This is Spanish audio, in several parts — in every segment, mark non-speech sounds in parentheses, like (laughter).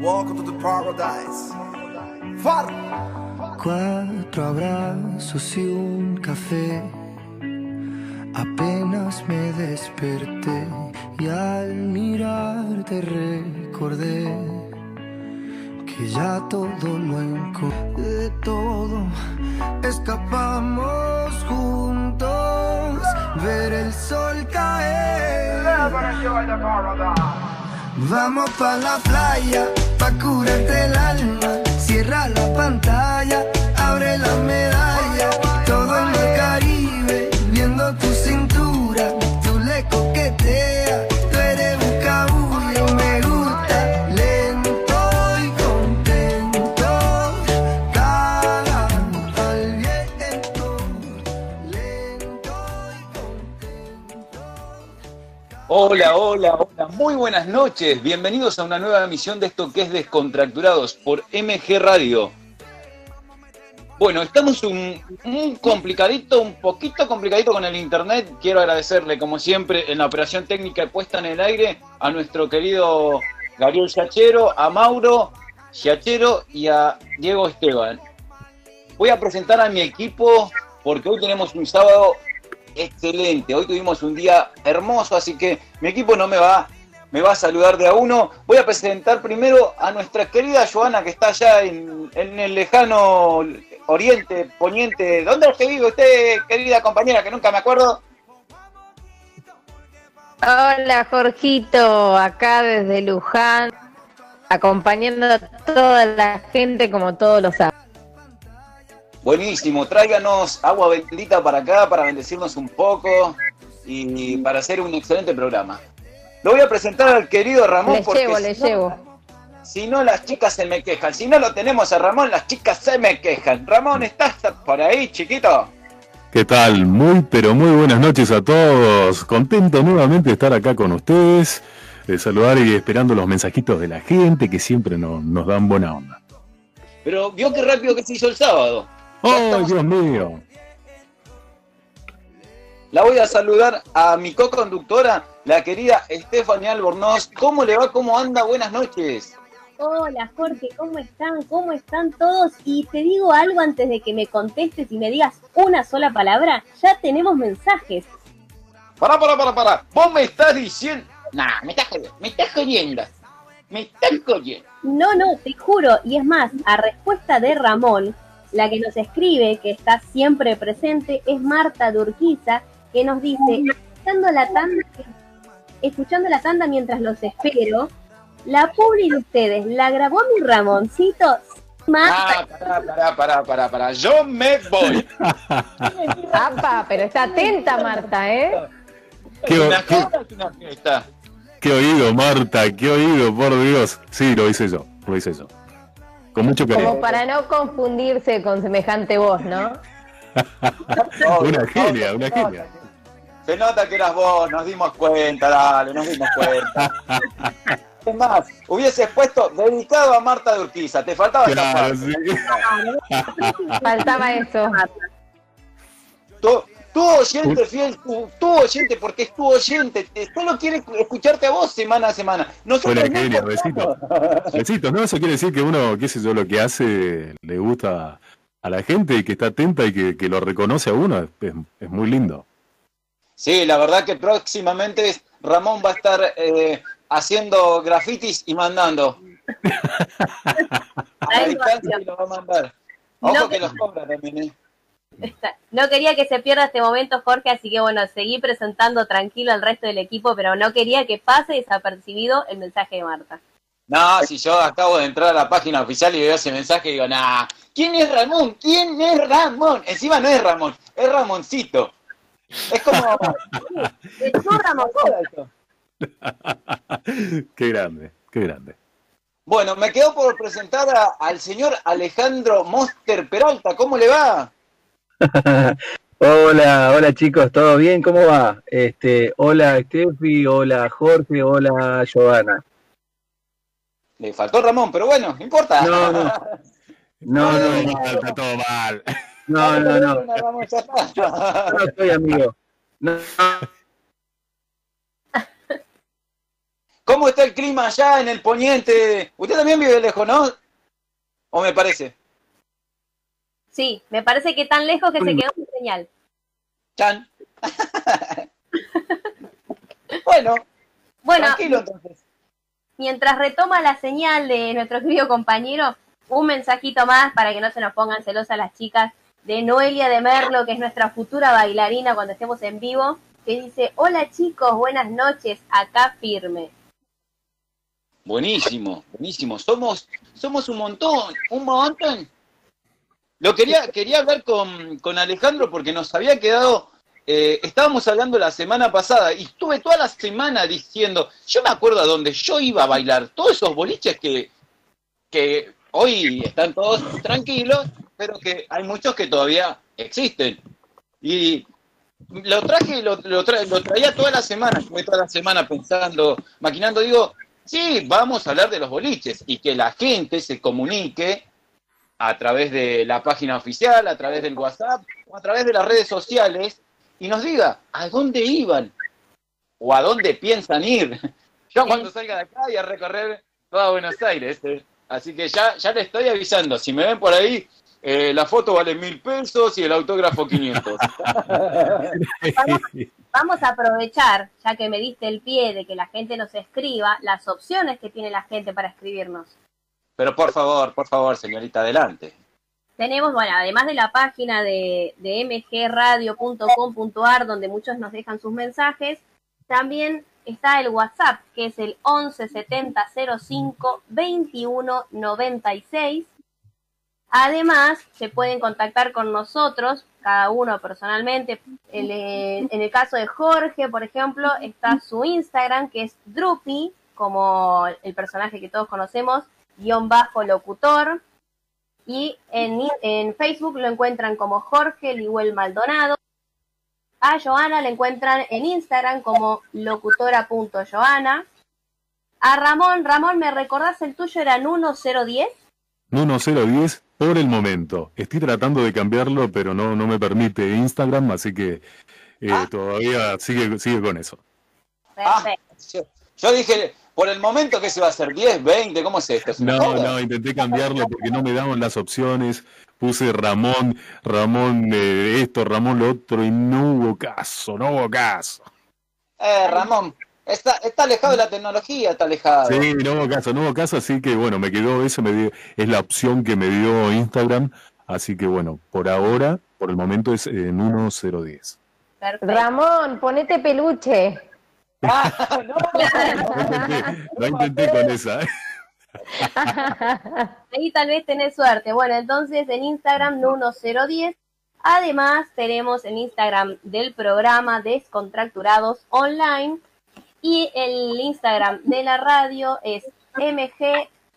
Welcome to the paradise. Far. Cuatro abrazos y un café. Apenas me desperté y al mirarte recordé que ya todo lo encontré. De todo escapamos juntos, ver el sol caer. Vamos pa' la playa, pa' curarte el alma. Cierra la pantalla, abre la medalla. Todo en el Caribe, viendo tu cintura. Tú le coqueteas, tú eres un cabullo. Me gusta lento y contento. Cada al viento, lento y contento. Hola, hola, hola, muy buenas noches. Bienvenidos a una nueva emisión de esto que es Descontracturados por MG Radio. Bueno, estamos un, complicadito, un poquito complicadito con el internet. Quiero agradecerle, como siempre, en la operación técnica puesta en el aire a nuestro querido Gabriel Giachero, a Mauro Giachero y a Diego Esteban. Voy a presentar a mi equipo porque hoy tenemos un sábado excelente. Hoy tuvimos un día hermoso, así que mi equipo no me va, me va a saludar de a uno. Voy a presentar primero a nuestra querida Joana, que está allá en, en el lejano oriente, poniente. ¿Dónde es que vive usted, querida compañera, que nunca me acuerdo? Hola Jorgito, acá desde Luján, acompañando a toda la gente como todos los sábados. Buenísimo, tráiganos agua bendita para acá, para bendecirnos un poco y para hacer un excelente programa. Lo voy a presentar al querido Ramón Le porque llevo, si le no- llevo. Si no, las chicas se me quejan. Si no lo tenemos a Ramón, las chicas se me quejan. Ramón, ¿estás por ahí, chiquito? ¿Qué tal? Muy, pero muy buenas noches a todos. Contento nuevamente de estar acá con ustedes, de saludar y esperando los mensajitos de la gente que siempre no- nos dan buena onda. Pero vio qué rápido que se hizo el sábado. ¡Oh, Dios mío! La voy a saludar a mi co-conductora, la querida Estefanía Albornoz. ¿Cómo le va? ¿Cómo anda? Buenas noches. Hola Jorge, ¿cómo están? ¿Cómo están todos? Y te digo algo antes de que me contestes y me digas una sola palabra. Ya tenemos mensajes. Pará, pará, pará, pará. Vos me estás diciendo... Nah, me estás jodiendo. Me estás jodiendo. Me estás jodiendo. No, no, te juro. Y es más, a respuesta de Ramón, la que nos escribe, que está siempre presente, es Marta Durquiza, que nos dice, escuchando la tanda, escuchando la tanda mientras los espero, la publi de ustedes, ¿la grabó mi Ramoncito? Ah, pará, pará, pará, pará, pará. Yo me voy. (laughs) Apa, pero está atenta Marta, ¿eh? ¿Qué, Una qué- joda es una fiesta. qué oído, Marta! ¡Qué oído, por Dios! Sí, lo hice yo, lo hice yo. Con mucho Como cariño. para no confundirse con semejante voz, ¿no? (laughs) Una genia, una genia. Se nota que eras vos, nos dimos cuenta, dale, nos dimos cuenta. (laughs) Es más, hubieses puesto dedicado a Marta de Urquiza, te faltaba esa Claro, parte. sí. Faltaba eso. Tu, tu oyente fiel, tu, tu oyente, porque es tu oyente, te- solo quiere escucharte a vos semana a semana. Nosotros no importamos. besitos. Besitos, ¿no? Eso quiere decir que uno, qué sé yo, lo que hace le gusta a la gente y que está atenta y que, que lo reconoce a uno, es, es- es muy lindo. Sí, la verdad que próximamente Ramón va a estar eh, haciendo grafitis y mandando. (laughs) A la distancia y lo va a mandar. Ojo No, que los cobra también, ¿eh? No quería que se pierda este momento, Jorge, así que bueno, seguí presentando tranquilo al resto del equipo, pero no quería que pase desapercibido el mensaje de Marta. No, si yo acabo de entrar a la página oficial y veo ese mensaje y digo, nah, ¿quién es Ramón? ¿Quién es Ramón? Encima no es Ramón, es Ramoncito. Es como... (laughs) No, Ramón, (laughs) Qué grande, qué grande. Bueno, me quedo por presentar a- al señor Alejandro Monster Peralta. ¿Cómo le va? (laughs) Hola, hola chicos, ¿todo bien? ¿Cómo va? Este, hola Steffi, hola Jorge, hola Giovanna. Le faltó Ramón, pero bueno, no importa. No, no. No, no, Todo no, mal, está todo mal. No, no, no, ya está. no soy amigo. No, ¿Cómo está el clima allá en el poniente? Usted también vive lejos, ¿no? ¿O me parece? Sí, me parece que tan lejos que se quedó sin señal. Chan. bueno, Bueno, tranquilo entonces. mientras retoma la señal de nuestro querido compañero, un mensajito más para que no se nos pongan celosas las chicas de Noelia de Merlo, que es nuestra futura bailarina cuando estemos en vivo, que dice, hola chicos, buenas noches, acá firme. Buenísimo, buenísimo. Somos, somos un montón, un montón. Lo quería, quería hablar con, con Alejandro porque nos había quedado, eh, estábamos hablando la semana pasada y estuve toda la semana diciendo, yo me acuerdo a donde yo iba a bailar, todos esos boliches que, que hoy están todos tranquilos, pero que hay muchos que todavía existen. Y lo traje, lo, lo, tra- lo traía toda la semana, estuve toda la semana pensando, maquinando, digo, sí, vamos a hablar de los boliches y que la gente se comunique a través de la página oficial, a través del WhatsApp o a través de las redes sociales y nos diga a dónde iban o a dónde piensan ir. (laughs) Yo cuando salga de acá y a recorrer toda Buenos Aires. eh. Así que ya, ya le estoy avisando, si me ven por ahí, eh, la foto vale mil pesos y el autógrafo 500. Vamos a aprovechar, ya que me diste el pie de que la gente nos escriba, las opciones que tiene la gente para escribirnos. Pero por favor, por favor, señorita, adelante. Tenemos, bueno, además de la página de, de mgradio.com.ar, donde muchos nos dejan sus mensajes, también está el WhatsApp, que es el 11 70 05 21 96. Además, se pueden contactar con nosotros, cada uno personalmente. Eh, en el caso de Jorge, por ejemplo, está su Instagram, que es Drupi, como el personaje que todos conocemos, guion bajo locutor. Y en, Facebook lo encuentran como Jorge Liguel Maldonado. A Joana la encuentran en Instagram como locutora.joana. A Ramón, Ramón, ¿me recordás el tuyo era 1010? 1010 por el momento. Estoy tratando de cambiarlo, pero no, no me permite Instagram, así que eh, Ah. todavía sigue, sigue con eso. Ah, yo, yo dije, por el momento, ¿qué se va a hacer? ¿10, 20? ¿Cómo es esto? ¿Es una No, joda? no, intenté cambiarlo porque no me daban las opciones. Puse Ramón, Ramón eh, esto, Ramón lo otro y no hubo caso, no hubo caso. Eh, Ramón, está, está alejado de la tecnología, está alejado. Sí, no hubo caso, no hubo caso, así que bueno, me quedó eso, me dio, es la opción que me dio Instagram, así que bueno, por ahora, por el momento es en 1010. Perfecto. Ramón, ponete peluche. Ah, (laughs) no, No intenté, no intenté con esa. ¿eh? (laughs) Ahí tal vez tenés suerte. Bueno, entonces en Instagram 1010. Además, tenemos el Instagram del programa Descontracturados Online. Y el Instagram de la radio es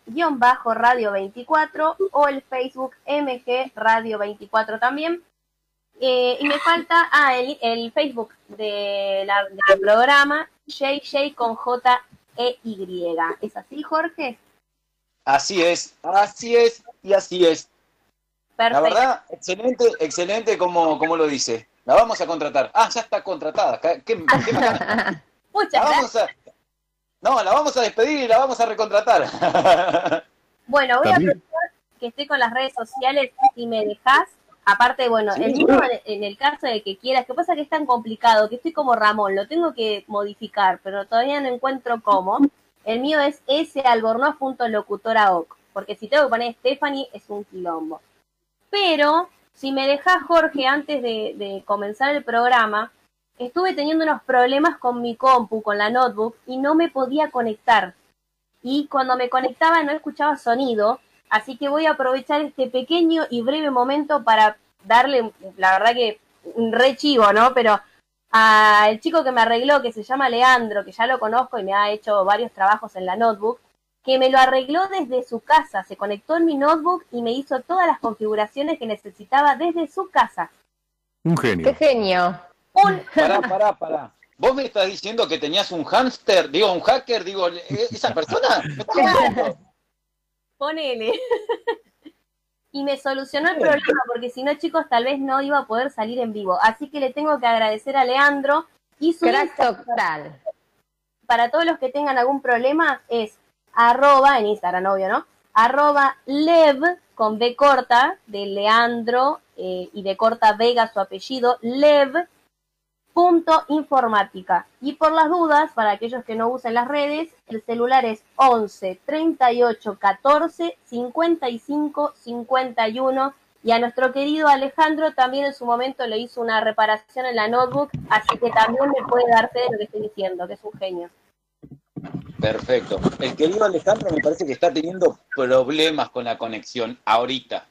mg-radio 24 o el Facebook mg radio 24 también. Eh, y me falta, ah, el, el Facebook de la- del programa, JJ con J E Y. ¿Es así, Jorge? Así es, así es y así es. La Perfecto. verdad, excelente, excelente como, como lo dice. La vamos a contratar. Ah, ya está contratada. ¿Qué, qué-. (laughs) Muchas La gracias. vamos a... No, la vamos a despedir y la vamos a recontratar. (laughs) Bueno, voy a aprovechar que estoy con las redes sociales si me dejas. Aparte, bueno, Sí. el mío, en- en el caso de que quieras, que pasa que es tan complicado, que estoy como Ramón, lo tengo que modificar, pero todavía no encuentro cómo. El mío es salbornoz.locutoraoc, porque si tengo que poner Stephanie es un quilombo. Pero, si me dejas, Jorge, antes de, de comenzar el programa, estuve teniendo unos problemas con mi compu, con la notebook, y no me podía conectar. Y cuando me conectaba no escuchaba sonido, así que voy a aprovechar este pequeño y breve momento para darle, la verdad que un re chivo, ¿no? Pero al chico que me arregló, que se llama Leandro, que ya lo conozco y me ha hecho varios trabajos en la notebook, que me lo arregló desde su casa, se conectó en mi notebook y me hizo todas las configuraciones que necesitaba desde su casa. Un Qué genio. Un (laughs) Pará, pará, pará. ¿Vos me estás diciendo que tenías un hámster, digo, un hacker, digo, ¿e- esa persona? ¿Me estás diciendo? Ponele. (laughs) y me solucionó el problema, porque si no, chicos, tal vez no iba a poder salir en vivo. Así que le tengo que agradecer a Leandro y su total. para todos los que tengan algún problema es arroba, en Instagram, obvio, ¿no? Arroba lev con B corta de Leandro eh, y de corta Vega su apellido, lev punto informática. Y por las dudas, para aquellos que no usen las redes, el celular es 11 38 14 55 51. Y a nuestro querido Alejandro también en su momento le hizo una reparación en la notebook, así que también me puede dar fe de lo que estoy diciendo, que es un genio. Perfecto. El querido Alejandro me parece que está teniendo problemas con la conexión ahorita.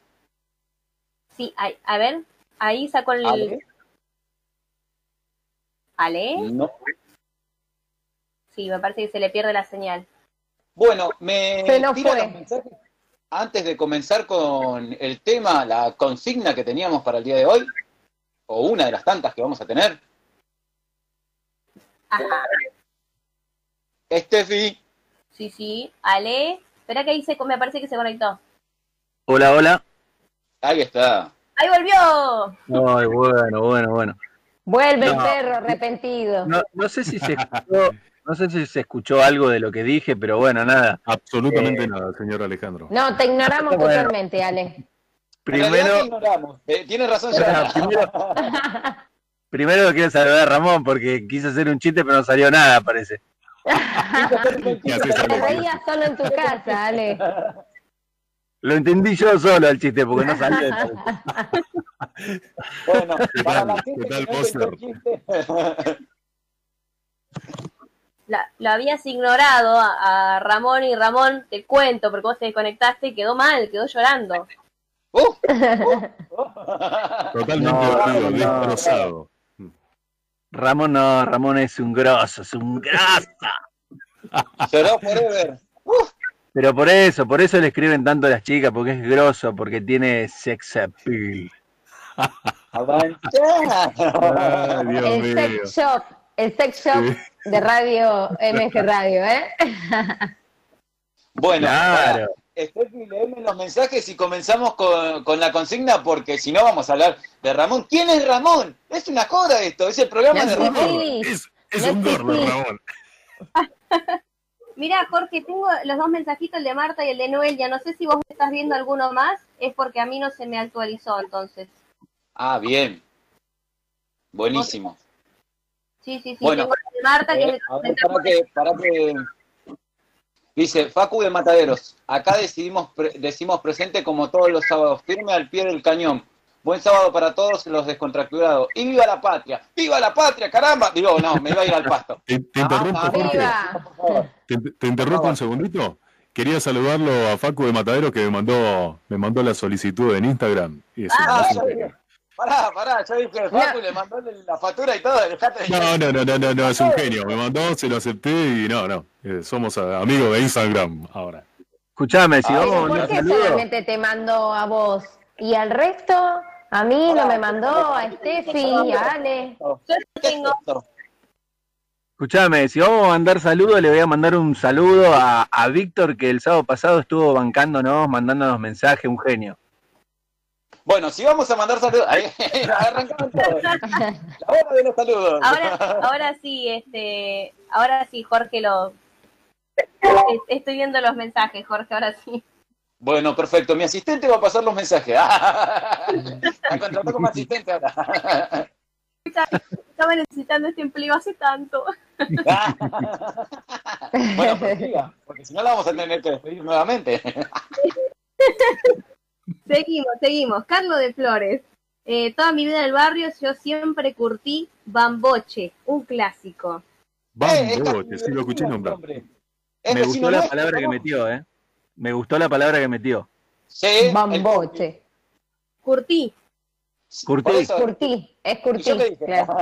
Sí, a, a ver, ahí sacó el... ¿Ale? No. Sí, me parece que se le pierde la señal. Bueno, me Se nos tira fue. los mensajes antes de comenzar con el tema, la consigna que teníamos para el día de hoy, o una de las tantas que vamos a tener. Ajá. Estefi, Sí, sí. Ale. Espera que ahí se, me parece que se conectó. Hola, hola. ahí está. ¡Ahí volvió! Ay, bueno, bueno, bueno. Vuelve el perro arrepentido. No, no sé si se escuchó, no sé si se escuchó algo de lo que dije, pero bueno, nada. Absolutamente Eh, nada, señor Alejandro. No, te ignoramos Bueno. totalmente, Ale. Te Primero, ignoramos. Eh, Tiene razón, Bueno, Joana. primero, (laughs) primero quiero saludar a Ramón porque quise hacer un chiste, pero no salió nada, parece. ¿Qué haces, Te reías solo en tu casa, Ale. Lo entendí yo solo el chiste porque no salió. (laughs) Bueno, ¿Qué para tal? la gente ¿Qué que tal, no el chiste, La- lo habías ignorado a, a Ramón y Ramón, te cuento, porque vos te desconectaste y quedó mal, quedó llorando. ¡Uh! ¡Uh! (laughs) Totalmente No, no. destrozado. Ramón no, Ramón es un grosso, es un grasa. Lloró forever. Pero por eso, por eso le escriben tanto a las chicas, porque es grosso, porque tiene sex appeal. Ay, Dios El mío. sex shop, el sex shop Sí. de radio MG Radio, ¿eh? Bueno, Claro. Estefi, leeme los mensajes y comenzamos con, con la consigna porque si no vamos a hablar de Ramón. ¿Quién es Ramón? Es una joda esto, es el programa de Ramón. sí. Es, es No un gordo. Ramón. Mira, Jorge, tengo los dos mensajitos, el de Marta y el de Noel. Ya no sé si vos estás viendo alguno más, es porque a mí no se me actualizó entonces. Ah, bien. Buenísimo. Sí, sí, sí, Bueno, tengo el de Marta que Eh, me a ver, para que, para que... Dice, Facu de Mataderos, acá decidimos pre- decimos presente como todos los sábados, firme al pie del cañón. Buen sábado para todos los descontracturados. Y viva la patria, viva la patria, caramba. Digo, no, me iba a ir al pasto. Te, te interrumpo, Ah, Jorge. ¡Viva! Por favor. Te, te interrumpo un segundito. Quería saludarlo a Facu de Matadero que me mandó, me mandó la solicitud en Instagram. Y Ah, ya dije. Pará, pará, yo dije, Facu le mandó la factura y todo. dejate de- No, no, no, no, no, no, es un genio. Me mandó, se lo acepté y no, no. eh, somos amigos de Instagram ahora. Escuchame, si Ah, vamos a ¿Por mandar qué saludos. solamente te mandó a vos? ¿Y al resto? A mí no me mandó, a Steffi, a Ale. Yo ¿Qué es tengo? Escuchame, si vamos a mandar saludos, le voy a mandar un saludo a, a Víctor, que el sábado pasado estuvo bancándonos, mandándonos mensajes, un genio. Bueno, si vamos a mandar saludos, ahí (laughs) arrancamos todo. La hora de los saludos. ahora, ahora sí, este, ahora sí, Jorge lo, estoy viendo los mensajes, Jorge, ahora sí. Bueno, perfecto. Mi asistente va a pasar los mensajes. (laughs) La contrató como asistente ahora. Estaba necesitando este empleo hace tanto. (laughs) Bueno, pues siga, porque si no la vamos a tener que despedir nuevamente. Seguimos, seguimos. Carlos de Flores. Eh, toda mi vida en el barrio yo siempre curtí Bamboche, un clásico. Eh, es Bamboche, sí lo escuché nombrar. Es Me gustó la palabra que metió, ¿eh? Me gustó la palabra que metió. Sí, Bamboche. Curtí. Curtí. Eso- Curtí, es ¿Y Curtí. claro.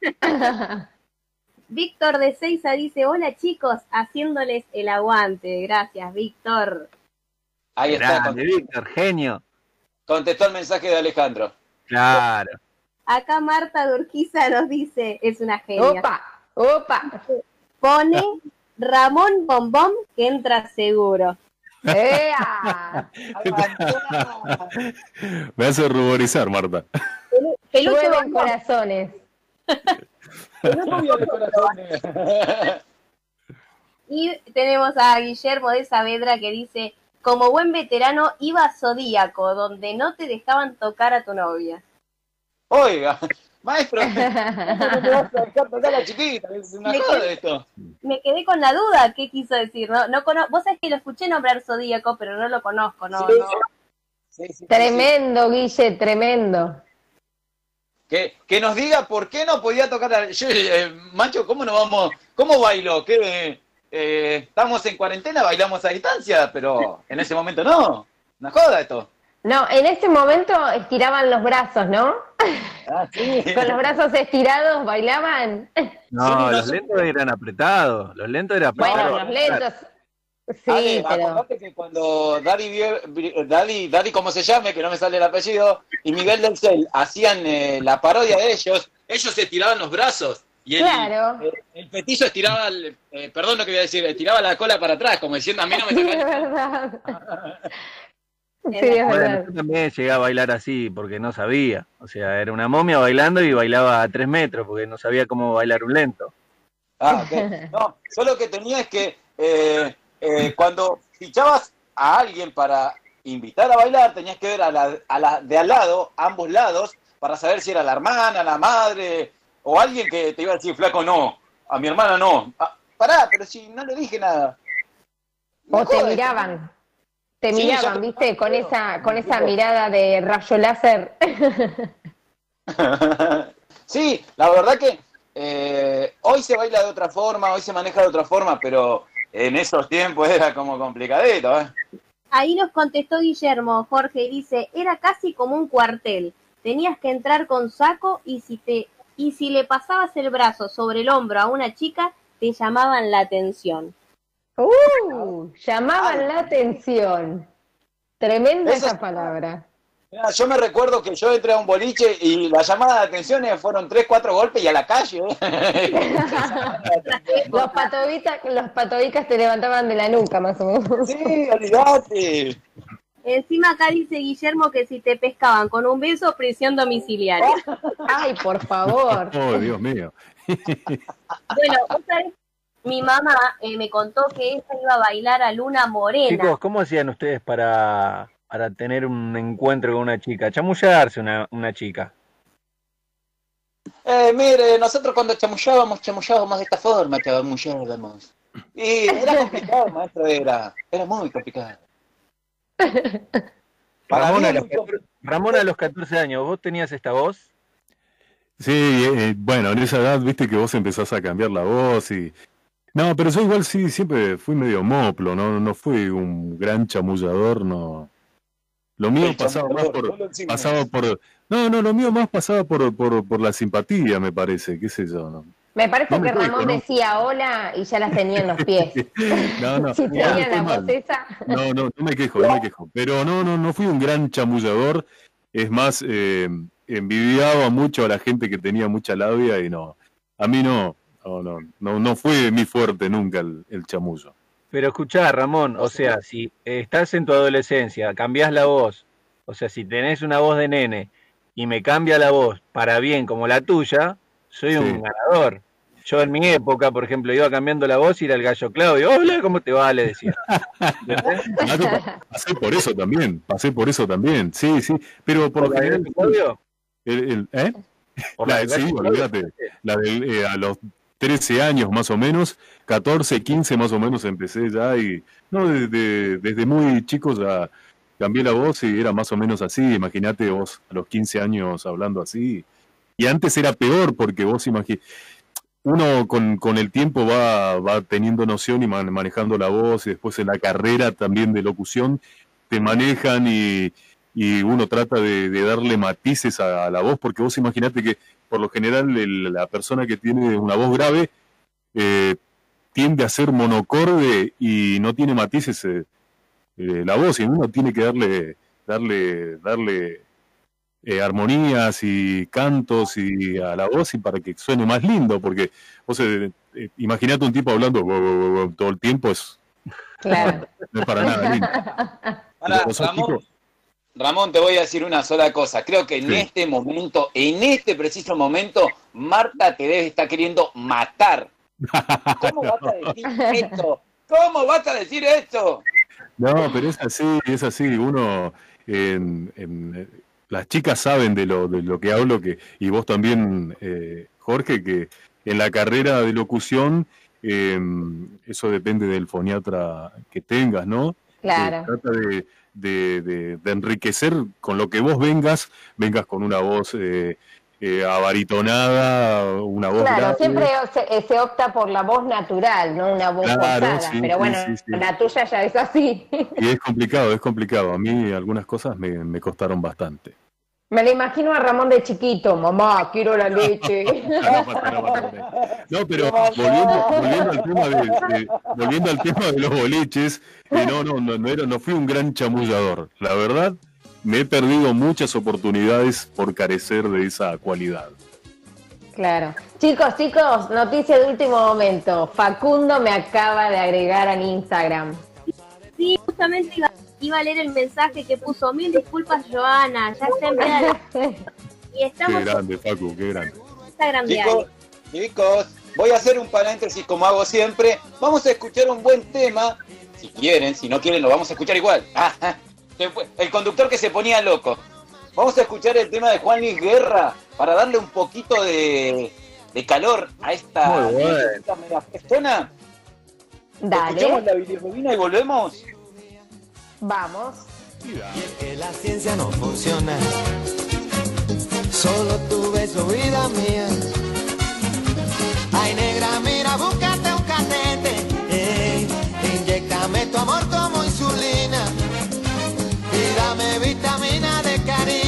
(laughs) Víctor de Seiza dice, hola chicos, haciéndoles el aguante. Gracias, Víctor. Ahí está, Grande, Víctor, genio. contestó el mensaje de Alejandro. Claro. Acá Marta Durquiza nos dice, es una genia. Opa, opa. Pone Ramón Bombón que entra seguro. ¡Ea! (laughs) Me hace ruborizar, Marta. Peluche Bombón. corazones. De corazones. Y tenemos a Guillermo de Saavedra que dice, como buen veterano iba a Zodíaco, donde no te dejaban tocar a tu novia. Oiga, maestro, (laughs) ¿cómo no te vas a dejar tocar a la chiquita? Es una Me quedé- esto. Me quedé con la duda, ¿qué quiso decir? No, no cono- Vos sabés que lo escuché nombrar Zodíaco, pero no lo conozco, ¿no? Sí, no. Sí, sí, sí, sí. Tremendo, Guille, tremendo. Que, que nos diga por qué no podía tocar a... Yo, eh, macho, ¿cómo no vamos? ¿Cómo bailó? ¿Qué, eh, estamos en cuarentena, bailamos a distancia, pero en ese momento no. Una joda esto. No, en ese momento estiraban los brazos, ¿no? Ah, sí. (laughs) Con los brazos estirados bailaban. No, los lentos eran apretados. Los lentos eran Bueno, apretados. los lentos. Sí, Ale, pero. que cuando Daddy, Vie- Daddy, Daddy, como se llame, que no me sale el apellido, y Miguel del Cel hacían eh, la parodia de ellos, ellos se tiraban los brazos. Y el, Claro. el, el petizo estiraba, el- eh, perdón lo que voy a decir, estiraba la cola para atrás, como diciendo, a mí no me (laughs) Sí, es verdad. (laughs) Sí, es Bueno, verdad. yo también llegué a bailar así porque no sabía. O sea, era una momia bailando y bailaba a tres metros porque no sabía cómo bailar un lento. Ah, ok. (laughs) No, solo que tenía es que eh, eh, cuando fichabas a alguien para invitar a bailar, tenías que ver a la, a la de al lado, ambos lados, para saber si era la hermana, la madre, o alguien que te iba a decir, flaco, no, a mi hermana no. Ah, pará, pero si no le dije nada. O te miraban. Te Sí, miraban, ¿viste? Con esa, con esa mirada de rayo láser. (laughs) sí, la verdad que eh, hoy se baila de otra forma, hoy se maneja de otra forma, pero en esos tiempos era como complicadito, ¿eh? Ahí nos contestó Guillermo, Jorge, y dice, era casi como un cuartel. Tenías que entrar con saco y si te y si le pasabas el brazo sobre el hombro a una chica, te llamaban la atención. Uh, llamaban la atención. Tremenda Eso esa es- palabra. Mira, yo me recuerdo que yo entré a un boliche y la llamada de atención fueron tres, cuatro golpes y a la calle. ¿eh? (laughs) Los patobicas, los patobicas te levantaban de la nuca, más o menos. sí, olvidate. Encima acá dice Guillermo que si te pescaban con un beso, prisión domiciliaria. (laughs) Ay, por favor. (laughs) Oh, Dios mío. Bueno, vos sabés, mi mamá eh, me contó que ella iba a bailar a Luna Morena. Chicos, ¿cómo hacían ustedes para, para tener un encuentro con una chica? Chamullarse una, una chica. Eh, mire, nosotros cuando chamullábamos, chamullábamos de esta forma, chamullábamos. Y era complicado, maestro, era, era muy complicado. Para Ramón a, los un 14, Ramón a los 14 años, ¿vos tenías esta voz? Sí, eh, bueno, en esa edad, viste que vos empezás a cambiar la voz y... No, pero yo igual sí, siempre fui medio moplo, no, no fui un gran chamullador, no. Lo mío pasaba más por... Pasaba por... No, no, lo mío más pasaba por, por, por la simpatía, me parece, qué sé yo, ¿no? Me parece No me que Ramón ¿no? decía hola y ya las tenía en los pies. (laughs) No, no, (laughs) Si no, tenía la voz esa. No, no, no me quejo, no me quejo. Pero no, no, no fui un gran chamullador. Es más, eh, envidiaba mucho a la gente que tenía mucha labia y no. A mí no, no, no, no, no fue mi fuerte nunca el, el chamullo. Pero escuchá, Ramón, o sea, si estás en tu adolescencia, cambiás la voz, o sea, si tenés una voz de nene y me cambia la voz para bien como la tuya, soy un ganador. Yo en mi época, por ejemplo, iba cambiando la voz y era el gallo Claudio. Hola, ¿cómo te va? Le decía. (laughs) Pasé por eso también, pasé por eso también, sí, sí. Pero por lo ¿Por la general, del Claudio? el- el- ¿eh? ¿Por La del sí, olvídate. La de, eh, a los 13 años más o menos, 14, 15 más o menos empecé ya y no desde, desde muy chico ya cambié la voz y era más o menos así. Imagínate vos a los 15 años hablando así. Y antes era peor porque vos imagi- uno con, con el tiempo va, va teniendo noción y man- manejando la voz y después en la carrera también de locución te manejan y, y uno trata de, darle matices a, a la voz porque vos imaginate que por lo general el- la persona que tiene una voz grave eh, tiende a ser monocorde y no tiene matices eh, eh, la voz y uno tiene que darle darle darle eh, armonías y cantos y a la voz y para que suene más lindo porque vos eh, eh, imaginate un tipo hablando "Bo, bo, bo, bo", todo el tiempo es Claro. (laughs) no es para nada lindo (laughs) Ahora, Ramón, te voy a decir una sola cosa. Creo que en Sí. este momento, en este preciso momento, Marta te debe estar queriendo matar. (laughs) ¿Cómo vas a decir esto? ¿Cómo vas a decir esto? No, pero es así, es así. Uno, en, en- las chicas saben de lo, de lo que hablo, que, y vos también, eh, Jorge, que en la carrera de locución, eh, eso depende del foniatra que tengas, ¿no? Claro. Se trata de, de- de- de enriquecer con lo que vos vengas, vengas con una voz eh, eh, abaritonada, una voz Claro, grave. siempre se, eh, se opta por la voz natural, no una voz Claro, forzada. sí, pero bueno, sí, sí. la tuya ya es así. Y es complicado, es complicado. A mí algunas cosas me, me costaron bastante. Me lo imagino a Ramón de chiquito, mamá, quiero la (laughs) leche. No, pero volviendo, volviendo al tema de, de- volviendo al tema de los boliches, eh, no, no, no, no era, no fui un gran chamullador. La verdad, me he perdido muchas oportunidades por carecer de esa cualidad. Claro. Chicos, chicos, noticia de último momento. Facundo me acaba de agregar en Instagram. Sí, justamente iba, iba a leer el mensaje que puso. Mil disculpas, Joana, ya está enviada. (laughs) Y Qué estamos grande, Facu, qué grande. en Instagram de Chicos, chicos, voy a hacer un paréntesis como hago siempre. Vamos a escuchar un buen tema. Si quieren, si no quieren, lo vamos a escuchar igual. (laughs) El conductor que se ponía loco. Vamos a escuchar el tema de Juan Luis Guerra para darle un poquito de, de calor a esta, bueno. esta mega. Escuchamos Dale, la bilirrubina y volvemos. vamos. que la ciencia no funciona. Solo tu beso, vida mía. Ay, negra, mira, búscate un catete. Ey, inyectame tu amor como. Y dame vitamina de cariño.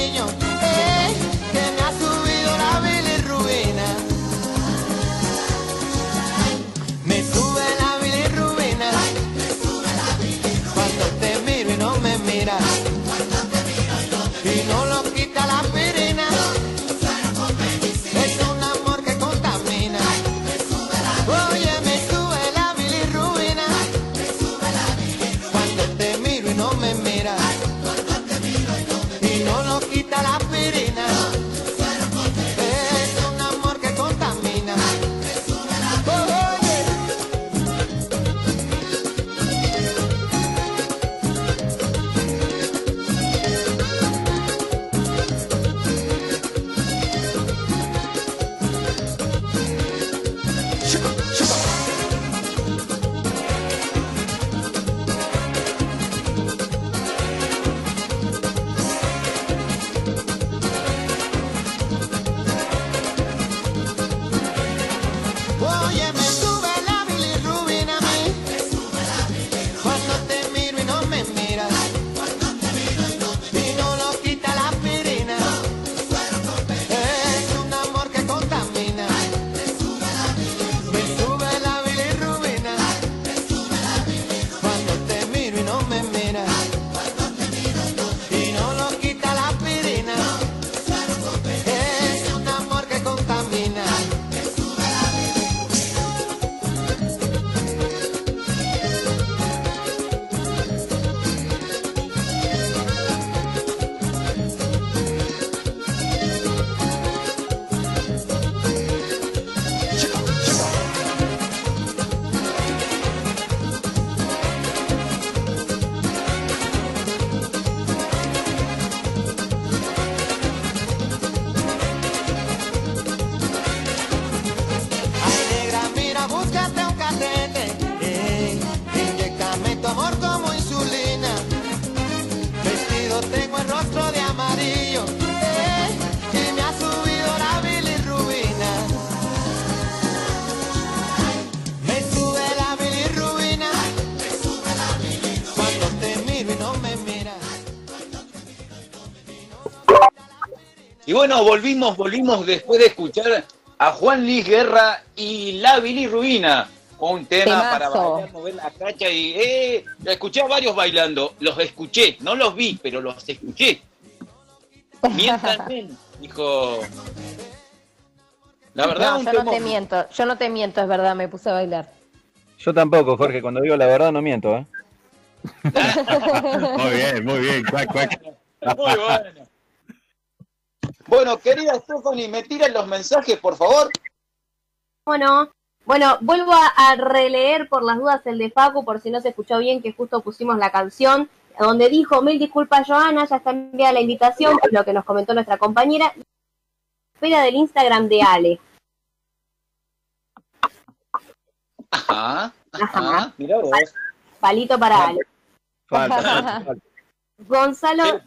Bueno, volvimos, volvimos después de escuchar a Juan Luis Guerra y la bilirrubina. Un tema Temazo. para bailar, mover la cacha y eh, escuché a varios bailando. Los escuché, no los vi, pero los escuché. (laughs) Miéntanme, dijo. La verdad, no, un yo no te miento, yo no te miento, es verdad, me puse a bailar. Yo tampoco, Jorge, cuando digo la verdad no miento, ¿eh? (laughs) Muy bien, muy bien, cuac, cuac. Muy bueno. Bueno, querida Stephanie, ¿me tiran los mensajes, por favor? Bueno, Bueno, vuelvo a, a releer por las dudas el de Facu, por si no se escuchó bien, que justo pusimos la canción, donde dijo, mil disculpas Joana, ya está enviada la invitación, lo que nos comentó nuestra compañera. Espera del Instagram de Ale. Ajá, Ajá. ajá, mirá vos. Palito para Ale. Falta, falta, falta. Gonzalo,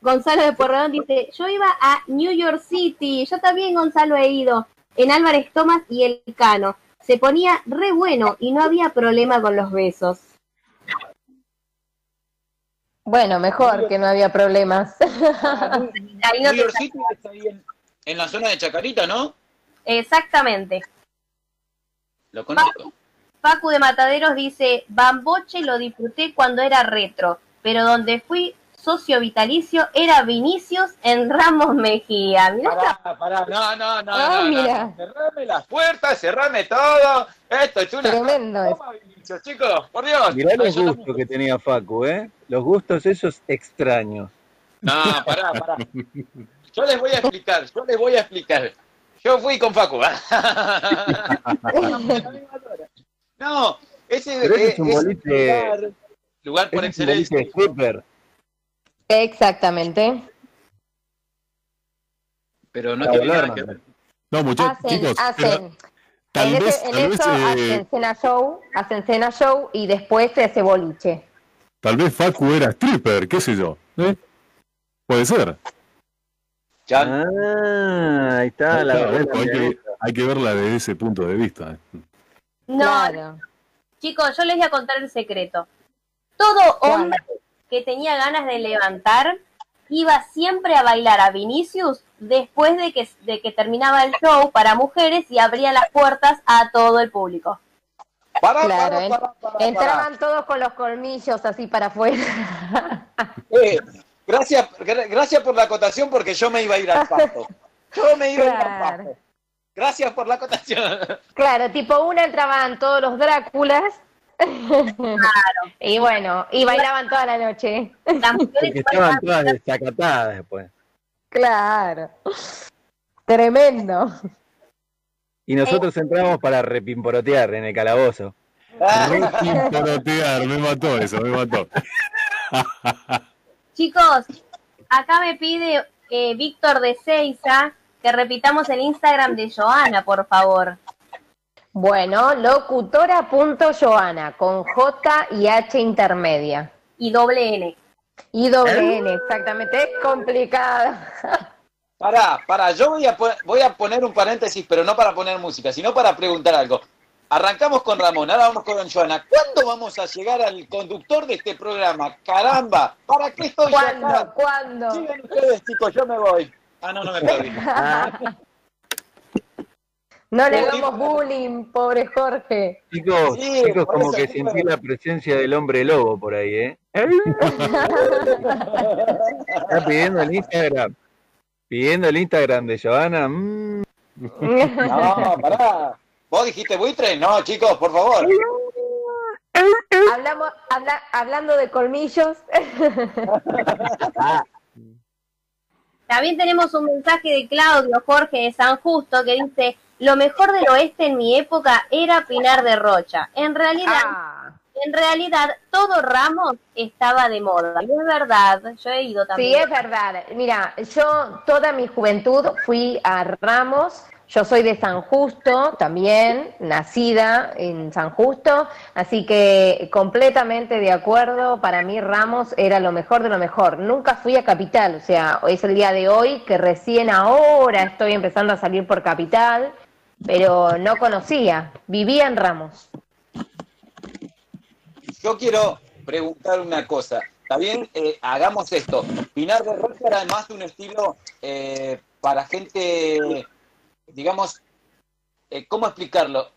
Gonzalo de Porredón dice, yo iba a New York City, yo también Gonzalo he ido, en Álvarez Tomás y El Cano. Se ponía re bueno y no había problema con los besos. Bueno, mejor que no había problemas. (laughs) Ahí no New York City está ahí en, en la zona de Chacarita, ¿no? Exactamente. Lo conozco. Facu de Mataderos dice, Bamboche lo disfruté cuando era retro, pero donde fui socio vitalicio era Vinicius en Ramos Mejía. Mirá esta- Pará, pará, no, no, no, Ah, no, no, mira. no. Cerrame las puertas, cerrame todo. Esto es una Tremendo. Toma, Vinicius, chicos, por Dios. Mirá los gustos que tenía Facu, ¿eh? Los gustos esos extraños. No, pará, pará. Yo les voy a explicar, yo les voy a explicar. Yo fui con Facu. (laughs) no, ese, Pero ese es un es boliche- lugar, lugar por Ese excelencia. Exactamente. Pero no tiene nada que ¿no? ver. No, muchachos, Hacen, chicos, hacen. tal en vez, ese- en tal vez, eso eh, hacen cena show, hacen cena show y después se hace boliche. tal vez Facu era stripper, qué sé yo. ¿eh? Puede ser. Ya, Ah, ahí está la Claro, verdad. hay, que, hay que verla desde ese punto de vista. ¿eh? No, Claro. chicos, yo les voy a contar el secreto. Todo hombre que tenía ganas de levantar iba siempre a bailar a Vinicius después de que, de que terminaba el show para mujeres y abría las puertas a todo el público. Pará, Claro, pará, pará, Entraban todos con los colmillos así para afuera. (laughs) Eh, gracias, gra- gracias por la acotación porque yo me iba a ir al pasto. Yo me iba a ir al pasto. Gracias por la acotación. Claro, tipo una entraban todos los Dráculas. Y bueno, y bailaban toda la noche. Las mujeres estaban todas desacatadas después. Claro. Tremendo. Y nosotros entramos para repimporotear en el calabozo. Repimporotear, me mató eso, me mató. (laughs) Chicos, acá me pide eh, Víctor de Seiza que repitamos el Instagram de Joana, por favor. Bueno, locutora.joana con J y H intermedia. Y doble N. Y doble N, exactamente. Es complicado. Pará, pará, yo voy a, voy a poner un paréntesis, pero no para poner música, sino para preguntar algo. Arrancamos con Ramón, ahora vamos con Joana. ¿Cuándo vamos a llegar al conductor de este programa? Caramba, ¿para qué estoy ¿Cuándo? acá? ¿Cuándo? Sigan ustedes, chicos, yo me voy. Ah, no, no me perdí. (laughs) No le hagamos bullying, pobre Jorge. Chicos, Sí, chicos, como que sentí la presencia del hombre lobo por ahí, ¿eh? Está pidiendo el Instagram. Pidiendo el Instagram de Joana. mm. No, pará. ¿Vos dijiste buitre? No, chicos, por favor. Hablamos, habla- hablando de colmillos. También tenemos un mensaje de Claudio Jorge de San Justo que dice, lo mejor del oeste en mi época era Pinar de Rocha. En realidad, Ah, en realidad, todo Ramos estaba de moda. Y es verdad, yo he ido sí, también. es verdad. Mira, yo toda mi juventud fui a Ramos. Yo soy de San Justo también, nacida en San Justo, así que completamente de acuerdo, para mí Ramos era lo mejor de lo mejor. Nunca fui a Capital, o sea, es el día de hoy que recién ahora estoy empezando a salir por Capital, pero no conocía, vivía en Ramos. Yo quiero preguntar una cosa. Está bien, Eh, hagamos esto. Pinar de Rocha era además un estilo eh, para gente, digamos, eh, ¿cómo explicarlo?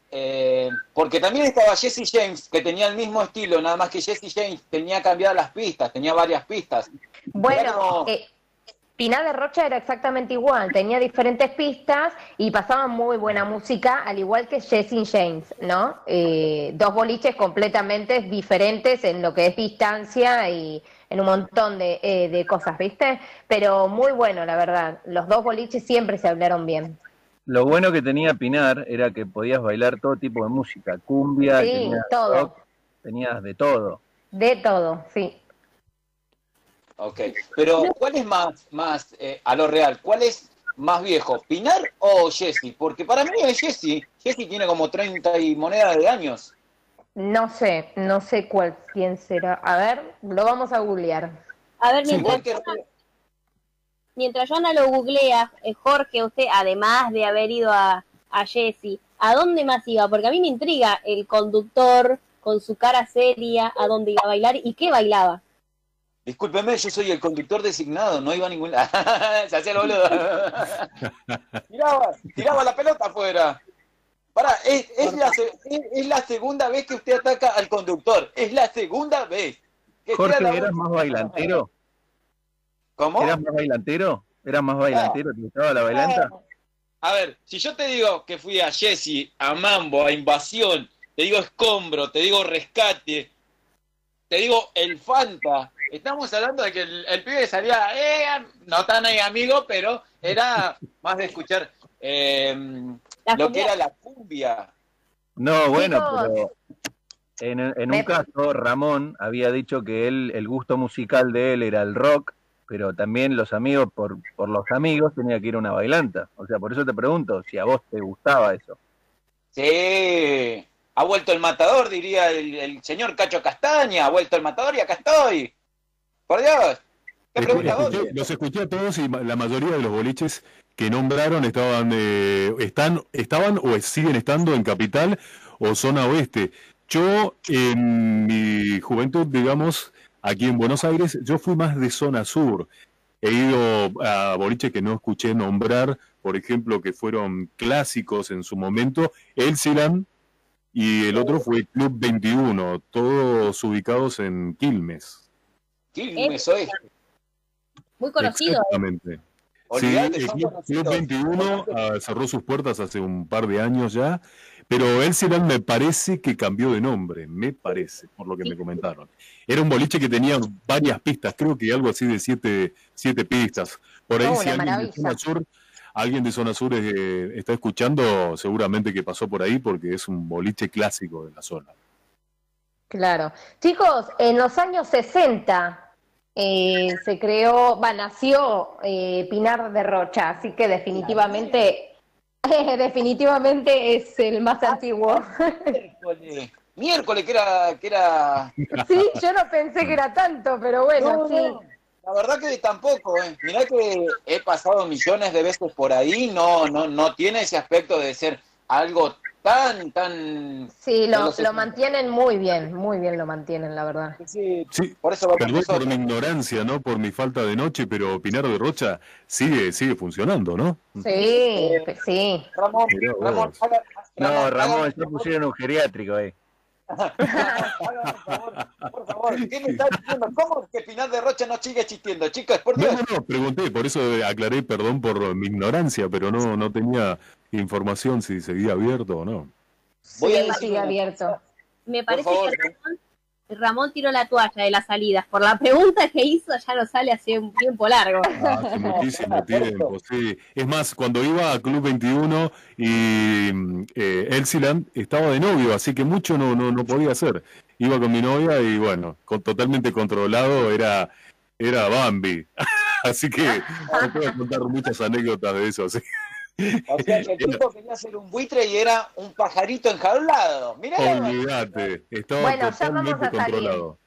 Porque también estaba Jesse James, que tenía el mismo estilo, nada más que Jesse James tenía cambiadas las pistas, tenía varias pistas. Bueno, Bueno. Pinar de Rocha era exactamente igual, tenía diferentes pistas y pasaban muy buena música, al igual que Jesse James, ¿no? Eh, dos boliches completamente diferentes en lo que es distancia y en un montón de, eh, de cosas, ¿viste? Pero muy bueno, la verdad. Los dos boliches siempre se hablaron bien. Lo bueno que tenía Pinar era que podías bailar todo tipo de música, cumbia, Sí, tenías todo. rock, tenías de todo. De todo, sí. Ok, pero ¿cuál es más, más eh, a lo real? ¿Cuál es más viejo, Pinar o Jesse? Porque para mí es Jesse. Jesse tiene como 30 y moneda de años. No sé, no sé cuál, quién será. A ver, lo vamos a googlear. A ver, Sí, mientras, que- mientras Joana lo googlea, eh, Jorge, usted, además de haber ido a, a Jessy, ¿a dónde más iba? Porque a mí me intriga el conductor con su cara seria, a dónde iba a bailar y qué bailaba. Discúlpeme, yo soy el conductor designado, no iba a ningún lado. (laughs) Se hacía el boludo. (laughs) tiraba, tiraba la pelota afuera. Pará, es, es la, es, es la segunda vez que usted ataca al conductor. Es la segunda vez. Que Jorge, ¿eras más bailantero? ¿Cómo? ¿Eras más bailantero? ¿Eras más bailantero? ¿Te gustaba la bailanta? A ver, si yo te digo que fui a Jesse, a Mambo, a Invasión, te digo Escombro, te digo Rescate, te digo El Fanta, estamos hablando de que el, el pibe salía, eh, no tan ahí amigo, pero era (laughs) más de escuchar eh, lo que era la cumbia. No, bueno, pero en, un caso Ramón había dicho que él, el gusto musical de él era el rock, pero también los amigos, por, por los amigos, tenía que ir a una bailanta. O sea, por eso te pregunto si a vos te gustaba eso. Sí, ha vuelto el matador, diría el, el señor Cacho Castaña, ha vuelto el matador y acá estoy. Por Dios. ¿Qué Escu- pregunta vos? escuché- los escuché a todos y la mayoría de los boliches que nombraron estaban, eh, están, estaban o siguen estando en capital o zona oeste. Yo, en mi juventud, digamos, aquí en Buenos Aires, yo fui más de zona sur. He ido a boliches que no escuché nombrar, por ejemplo, que fueron clásicos en su momento, Elsiland y el otro fue Club 21, todos ubicados en Quilmes. Quilmes Oeste. Muy conocido. Exactamente. Sí, Olvidate, el Club, conocidos. Club 21 ah, cerró sus puertas hace un par de años ya, pero Elsiland me parece que cambió de nombre, me parece, por lo que me comentaron. Era un boliche que tenía varias pistas, creo que algo así de siete, siete pistas. Por ahí, Oh, si alguien de. Zona Sur, alguien de Zona Sur eh, está escuchando, seguramente que pasó por ahí porque es un boliche clásico de la zona. Claro. Chicos, en los años 60 eh, se creó, va, nació eh, Pinar de Rocha, así que definitivamente, (laughs) definitivamente es el más antiguo. Miércoles. Miércoles, que era, que era. Sí, yo no pensé que era tanto, pero bueno, No, sí. no, La verdad que tampoco, eh. Mirá que he pasado millones de veces por ahí, no, no, no tiene ese aspecto de ser algo tan, tan. Sí, lo, lo 60. mantienen muy bien, muy bien lo mantienen, la verdad. Sí, Sí, por eso por mi ignorancia, ¿no? Por mi falta de noche, pero Pinar de Rocha sigue, sigue funcionando, ¿no? Sí, sí. Ramón. Ramón, haga- No, Ramón, ya pusieron un geriátrico ahí. Hágame un favor, por favor, ¿qué me está diciendo? ¿Cómo que Pinar de Rocha no sigue existiendo? Chicos, por No, Dios. no, no, pregunté, por eso aclaré, perdón por mi ignorancia, pero no, no tenía información si seguía abierto o no. Voy a Sí, decir sigue abierto. Me parece favor. que Ramón, Ramón tiró la toalla de las salidas. Por la pregunta que hizo ya no sale hace un tiempo largo. Hace muchísimo (laughs) tiempo, sí. Es más, cuando iba a Club 21 y eh, Elsiland estaba de novio, así que mucho no, no, no podía hacer. Iba con mi novia y bueno, con, totalmente controlado era, era Bambi. (laughs) así que (laughs) me puedo contar muchas anécdotas de eso. sí. O sea que el tipo quería ser un buitre y era un pajarito enjaulado. Mirá. Olvídate, estaba Bueno, ya vamos a salir. Yo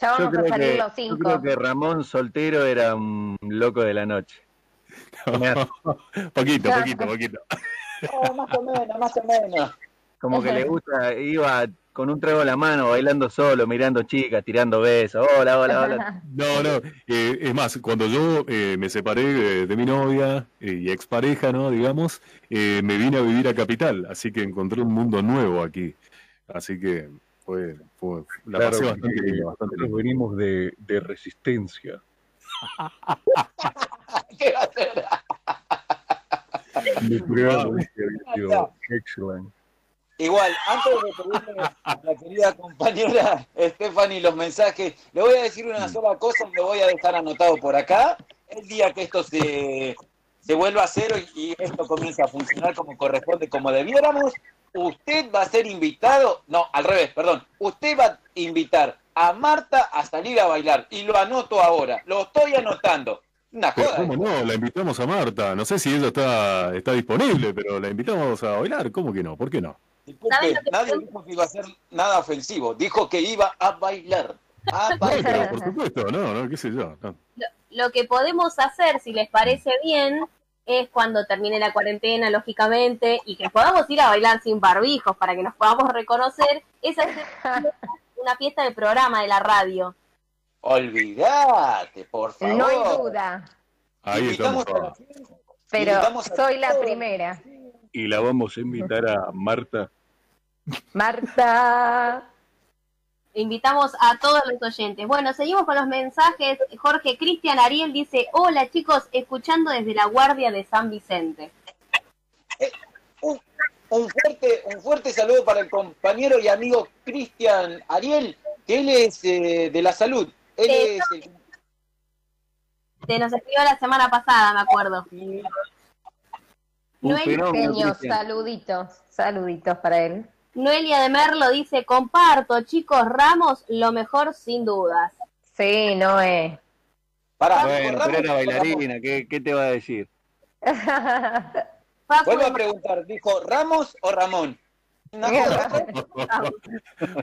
vamos a creo, salir que, los yo cinco. creo que Ramón soltero era un loco de la noche. (laughs) poquito, poquito, poquito. No, más o menos, más o menos. Como que le gusta, iba con un trago en la mano, bailando solo, mirando chicas, tirando besos. Hola, hola, hola. (laughs) No, no, eh, es más, cuando yo eh, me separé de, de mi novia eh, y expareja, ¿no? Digamos, eh, me vine a vivir a Capital, así que encontré un mundo nuevo aquí. Así que fue, fue la Claro, pasé bastante bastante nosotros venimos de, de resistencia. (laughs) ¿Qué va a sido (laughs) excelente. Igual, antes de pedirle a la querida compañera Stephanie los mensajes, le voy a decir una sola cosa y lo voy a dejar anotado por acá. El día que esto se, se vuelva a cero y, y esto comience a funcionar como corresponde, como debiéramos, usted va a ser invitado, no, al revés, perdón, usted va a invitar a Marta a salir a bailar y lo anoto ahora, lo estoy anotando. Una Pero joda. cómo no, la invitamos a Marta. No sé si ella está, está disponible, pero la invitamos a bailar. ¿Cómo que no? ¿Por qué no? Disculpe, ¿Saben lo que nadie dijo que iba a ser nada ofensivo, dijo que iba a bailar. A (laughs) bailar. por supuesto, no, no, qué sé yo. no. Lo, lo que podemos hacer, si les parece bien, es cuando termine la cuarentena, lógicamente, y que podamos ir a bailar sin barbijos para que nos podamos reconocer, es hacer (laughs) una fiesta de programa de la radio. Olvídate, por favor. No hay duda, Ahí estamos. Pero soy la primera. Y la vamos a invitar a Marta. Marta. Invitamos a todos los oyentes. Bueno, seguimos con los mensajes. Jorge Cristian Ariel dice, hola chicos, escuchando desde la Guardia de San Vicente. Un, un fuerte, un fuerte saludo para el compañero y amigo Cristian Ariel, que él es eh, de la salud. Él Eh, es el- Te nos escribió la semana pasada, me acuerdo. Un No hay fenómeno, Genio, saluditos, saluditos para él. Noelia de Merlo dice, comparto, chicos, Ramos, lo mejor sin dudas. Sí, no es. Pará, Bueno, Ramos, pero era bailarina, ¿qué, qué te va a decir? Vuelvo a preguntar, ¿dijo Ramos o Ramón? (laughs) Me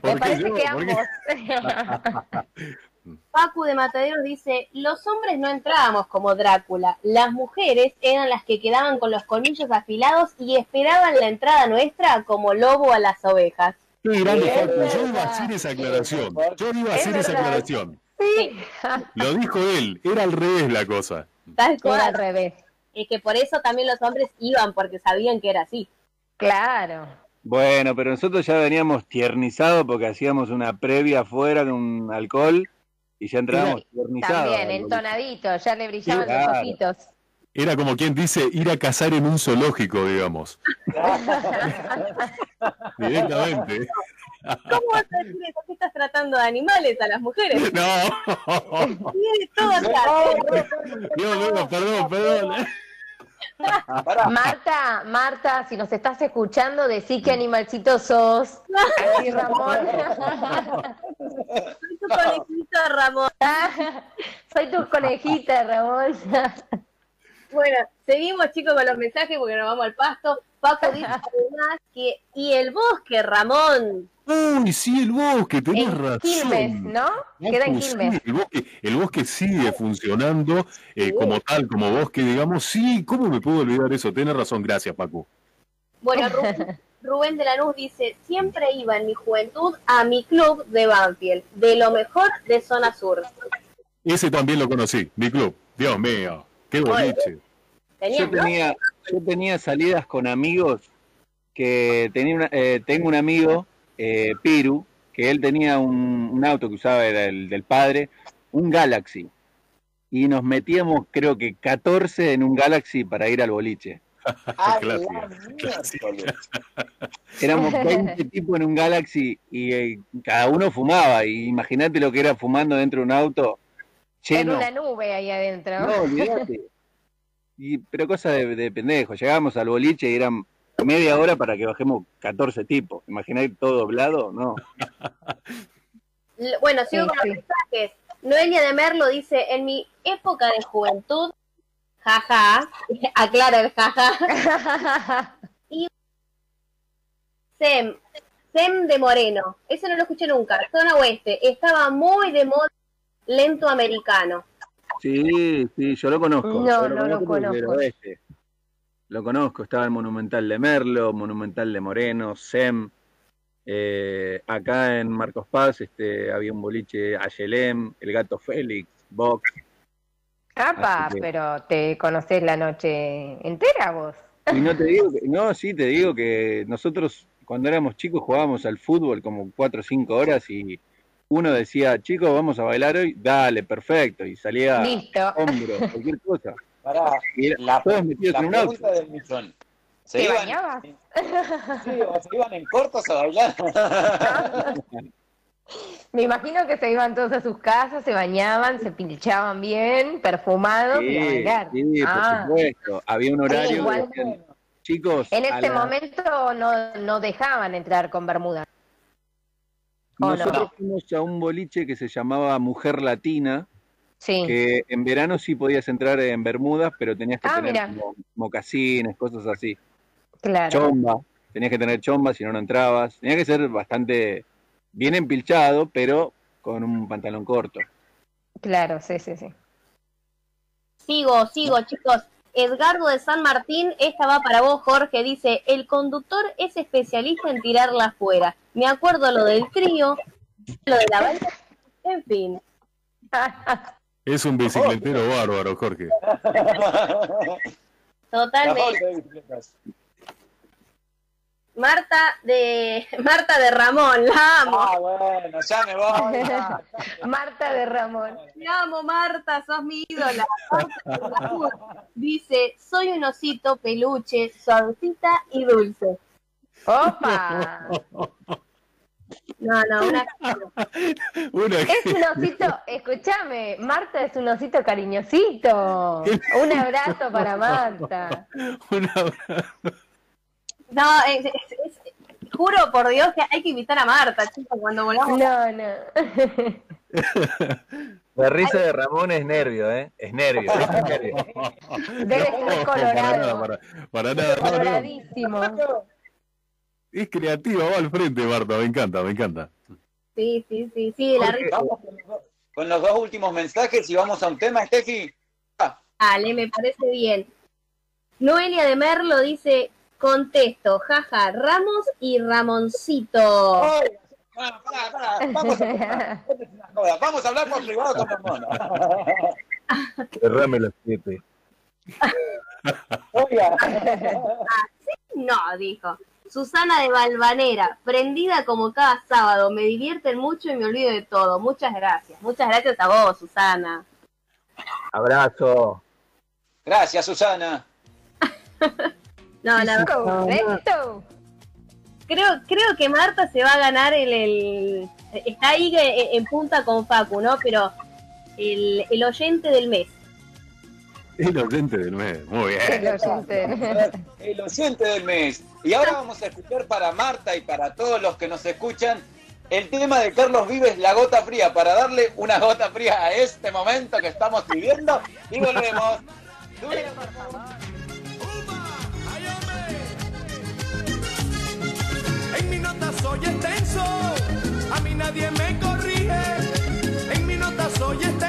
¿Por qué parece yo? que ambos. (laughs) (laughs) Facu de Mataderos dice, los hombres no entrábamos como Drácula, las mujeres eran las que quedaban con los colmillos afilados y esperaban la entrada nuestra como lobo a las ovejas. Qué grande, Facu. Yo iba a hacer esa aclaración. Yo iba a Es hacer esa aclaración. Sí, (laughs) Lo dijo él. Era al revés la cosa. Tal era al cual. revés. Es que por eso también los hombres iban, porque sabían que era así. Claro. Bueno, pero nosotros ya veníamos tiernizados porque hacíamos una previa afuera con alcohol y ya entrábamos tiernizados. También, entonadito, ya le brillaban Claro. los ojitos. Era como quien dice ir a cazar en un zoológico, digamos. (laughs) Directamente. ¿Cómo vas a decir eso? ¿Qué estás tratando de animales a las mujeres? (laughs) No. Tiene todo acá. Dios mío, perdón, perdón. Pará, Marta, Marta, si nos estás escuchando, decí qué animalcito sos. Ramón. Soy tu conejito, Ramón. Soy tu conejita, Ramón. Bueno, seguimos chicos con los mensajes porque nos vamos al pasto. Paco dice (laughs) además que, y el bosque, Ramón. Uy, sí, el bosque, tenés En razón. Quilmes, ¿no? Queda en sí, Quilmes. el, bosque, el bosque sigue funcionando eh, como tal, como bosque, digamos. Sí, ¿cómo me puedo olvidar eso? Tenés razón, gracias, Paco. Bueno, Rubén, (laughs) Rubén de Lanús dice, siempre iba en mi juventud a mi club de Banfield, de lo mejor de zona sur. Ese también lo conocí, mi club. Dios mío, qué boliche. Yo tenía, yo tenía salidas con amigos que tenía una- eh, tengo un amigo, eh, Piru, que él tenía un, un auto que usaba, era el del padre, un Galaxy. Y nos metíamos, creo que 14 en un Galaxy para ir al boliche. (laughs) a Clásico, miércoles. Éramos (laughs) 20 tipos en un Galaxy y eh, cada uno fumaba. Y imagínate lo que era fumando dentro de un auto En lleno. una nube ahí adentro. No, olvídate. (laughs) Y, pero cosa de, de pendejo. Llegábamos al boliche y eran media hora para que bajemos 14 tipos. Imaginate todo doblado, no. Bueno, sigo Sí, con los sí. mensajes. Noelia de Merlo dice, en mi época de juventud, jaja, (laughs) aclara el jaja, (laughs) Sem, Sem de Moreno, ese no lo escuché nunca, zona oeste, estaba muy de moda lento americano. Sí, sí, yo lo conozco. No, Yo no lo conozco. oeste. Lo conozco, estaba el Monumental de Merlo, Monumental de Moreno, SEM. Eh, acá en Marcos Paz este, había un boliche Ayelem, El Gato Félix, Box. Apa, que- pero te conoces la noche entera vos. Y no te digo que, no, sí te digo que nosotros cuando éramos chicos jugábamos al fútbol como cuatro o cinco horas y uno decía, chicos, vamos a bailar hoy, dale, perfecto, y salía Listo. hombro, cualquier cosa. Pará, Y era- la, todos metidos la en un auto. pregunta del millón. ¿Se ¿Te iban, bañabas? sí, o ¿Se iban en cortos a bailar? (laughs) Me imagino que se iban todos a sus casas, se bañaban, se pinchaban bien, perfumados y a bailar. sí, por Ah. supuesto. Había un horario. que igual. decían, Chicos, En este la- momento no, no dejaban entrar con Bermuda. nosotros fuimos a un boliche que se llamaba Mujer Latina, Sí. que en verano sí podías entrar en Bermudas, pero tenías que Ah, tener como mocasines, cosas así. Claro. Chomba, tenías que tener chomba, si no, no entrabas. Tenía que ser bastante bien empilchado, pero con un pantalón corto. Claro, sí, sí, sí. Sigo, sigo, chicos. Edgardo de San Martín, esta va para vos, Jorge. Dice: El conductor es especialista en tirarla afuera. Me acuerdo lo del trío, lo de la baila. En fin. (laughs) Es un bicicletero bárbaro, Jorge. (laughs) Totalmente. Marta de Marta de Ramón, la amo. Ah, bueno, ya me voy. ya. Marta de Ramón. Te amo, Marta, sos mi ídola. Dice, soy un osito peluche, suavecita y dulce. ¡Opa! No, no, una... (laughs) Una Es un osito, escúchame, Marta es un osito cariñosito. Un abrazo para Marta. (laughs) un abrazo. No, es- es- es- juro por Dios que hay que invitar a Marta, chicos, cuando volvamos. No, no. (laughs) La risa de Ramón es nervio, ¿eh? Es nervio. es nervio. Debe estar Para nada, colorado. para, para nada. No, no. Es creativa, va al frente, Marta. Me encanta, me encanta. Sí, sí, sí, sí, la risa. Vamos con los, dos, con los dos últimos mensajes y vamos a un tema, Steffi. Dale, me parece bien. Noelia de Merlo dice, contesto, jaja, Ramos y Ramoncito. Ay, pará, pará, pará, Vamos a, vamos a hablar por privado con Ramona. Derrame los (laughs) siete. Oiga. No, dijo. Susana de Valvanera, prendida como cada sábado, me divierten mucho y me olvido de todo. Muchas gracias. Muchas gracias a vos, Susana. Abrazo. Gracias, Susana. (laughs) No, la Correcto. creo, creo que Marta se va a ganar el, el- está ahí en, en punta con Facu, ¿no? Pero el, el oyente del mes. El oyente del mes. Muy El bien. oyente. El oyente del mes. Y ahora vamos a escuchar para Marta y para todos los que nos escuchan el tema de Carlos Vives, La Gota Fría, para darle una gota fría a este momento que estamos viviendo. Y volvemos. Dure, por favor. En mi nota soy extenso, a mí nadie me corrige. En mi nota soy extenso,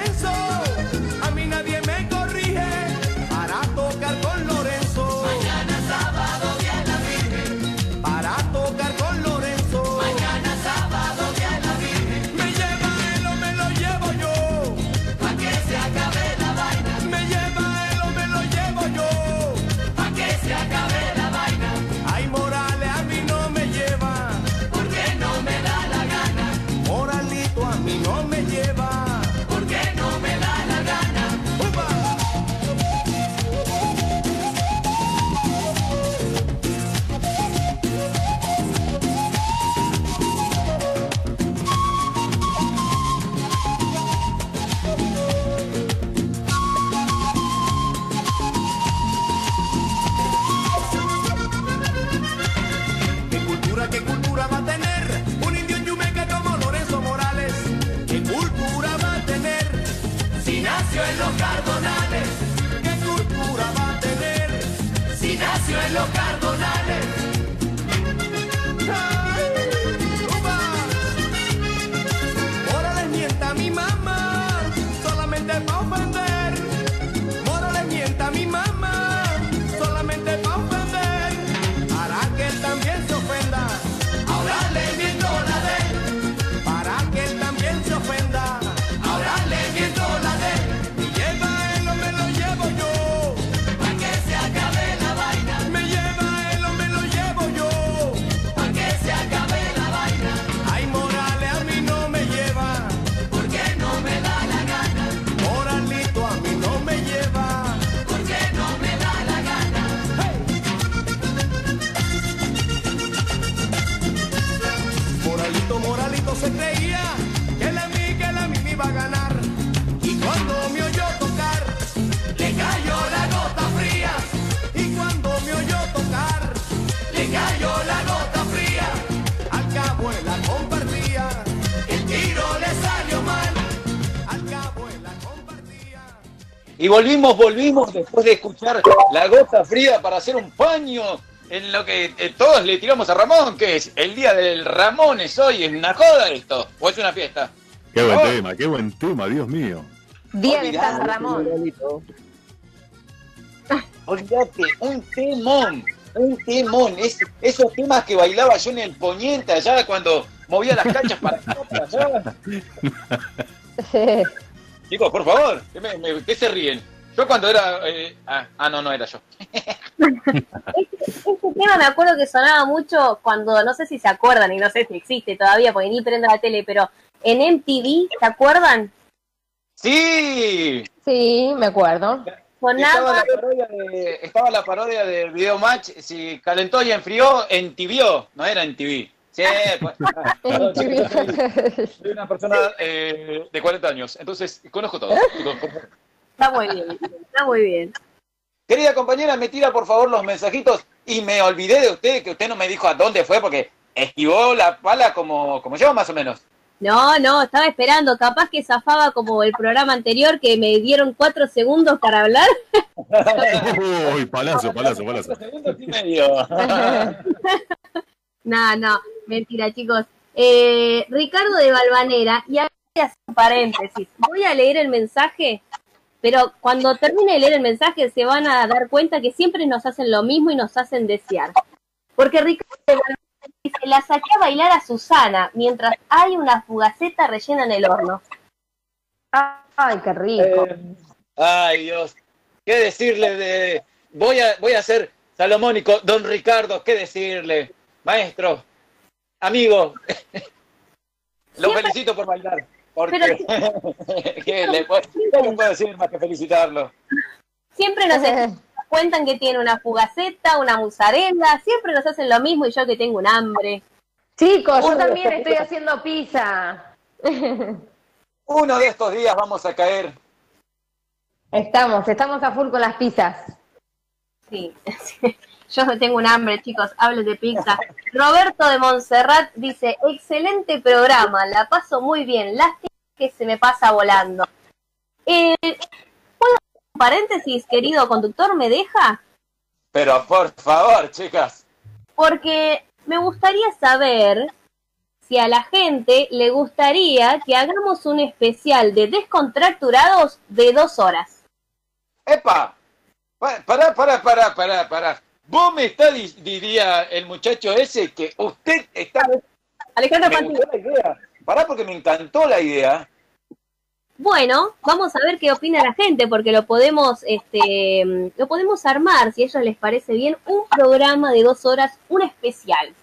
Y volvimos, volvimos después de escuchar la gota fría para hacer un paño en lo que eh, todos le tiramos a Ramón, que es el día del Ramón es hoy, es una joda esto, o es una fiesta. Qué buen Oh. tema, qué buen tema, Dios mío. Día de. San Ramón. Olvídate, un temón, un temón, es, esos temas que bailaba yo en el poniente allá cuando movía las canchas para acá, para allá. (laughs) Chicos, por favor, ¿qué, me- me- qué se ríen? Yo cuando era... eh, ah, ah, no, no era yo. (laughs) Este tema me acuerdo que sonaba mucho cuando, no sé si se acuerdan, y no sé si existe todavía, porque ni prendo la tele, pero en MTV, ¿se acuerdan? ¡Sí! Sí, me acuerdo. Estaba la parodia de, estaba la parodia de Video Match, si calentó y enfrió, entibió, no era en TV. Sí, pues, (laughs) soy- soy una persona eh, de 40 años, entonces conozco todo. está muy bien, está muy bien. Querida compañera, me tira por favor los mensajitos y me olvidé de usted, que usted no me dijo a dónde fue porque esquivó la pala como, como yo más o menos. No, no, estaba esperando, capaz que zafaba como el programa anterior que me dieron cuatro segundos para hablar. (laughs) Uy, palazo, palazo, palazo. Segundos y medio. (laughs) No, no, mentira, chicos. Eh, Ricardo de Balvanera, y un paréntesis. Voy a leer el mensaje, pero cuando termine de leer el mensaje se van a dar cuenta que siempre nos hacen lo mismo y nos hacen desear. Porque Ricardo de Balvanera dice, la saqué a bailar a Susana mientras hay una fugaceta rellena en el horno. Ay, qué rico. Eh, ay Dios, ¿qué decirle de... Voy a, voy a ser salomónico, don Ricardo, ¿qué decirle? Maestro, amigo, (laughs) lo Siempre- felicito por bailar. Porque, (laughs) (laughs) ¿qué le puedo, qué le puedo decir más que felicitarlo? Siempre nos cuentan que tiene una fugaceta, una musarela, siempre nos hacen lo mismo y yo que tengo un hambre. Chicos, yo Uno también estoy días- haciendo pizza. Uno de estos días vamos a caer. Estamos, estamos a full con las pizzas. Sí, yo tengo un hambre, chicos, hablen de pizza. Roberto de Montserrat dice, excelente programa, la paso muy bien, lástima que se me pasa volando. Eh, ¿Puedo hacer un paréntesis, querido conductor, me deja? Pero por favor, chicas. Porque me gustaría saber si a la gente le gustaría que hagamos un especial de descontracturados de dos horas. ¡Epa! Pa- Pará, pará, pará, pará, pará. Vos me está, di- diría el muchacho ese, que usted está... Alejandro idea. Pará porque me encantó la idea. Bueno, vamos a ver qué opina la gente, porque lo podemos, este, lo podemos armar, si a ellos les parece bien, un programa de dos horas, un especial.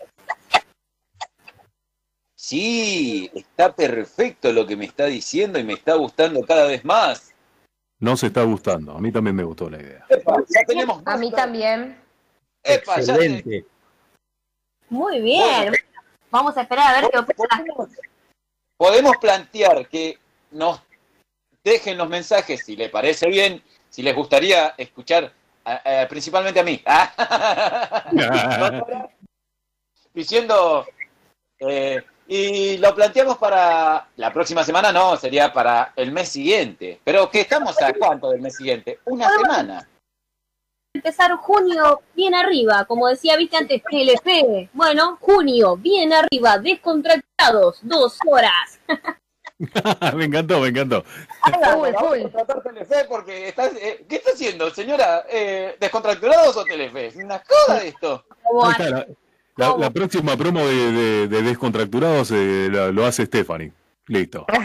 Sí, está perfecto lo que me está diciendo y me está gustando cada vez más. No se está gustando. A mí también me gustó la idea. Epa, ya tenemos A mí también. Epa, Excelente. Muy bien. Vamos a esperar a ver qué opina la gente. podemos, plantear que nos dejen los mensajes si les parece bien, si les gustaría escuchar principalmente a mí. (laughs) (laughs) Diciendo, eh, y lo planteamos para la próxima semana, no, sería para el mes siguiente. Pero que estamos a cuánto del mes siguiente? Una semana. Empezar junio bien arriba, como decía, viste antes, TLF. Bueno, junio bien arriba, descontractados, dos horas. (laughs) me encantó, me encantó. Tratar Telefe porque estás, eh, ¿qué está haciendo, señora? Eh, ¿Descontracturados o Telefe? Es una joda esto. La, la- la próxima promo de, de- de Descontracturados eh, la- lo hace Stephanie. Listo. (laughs)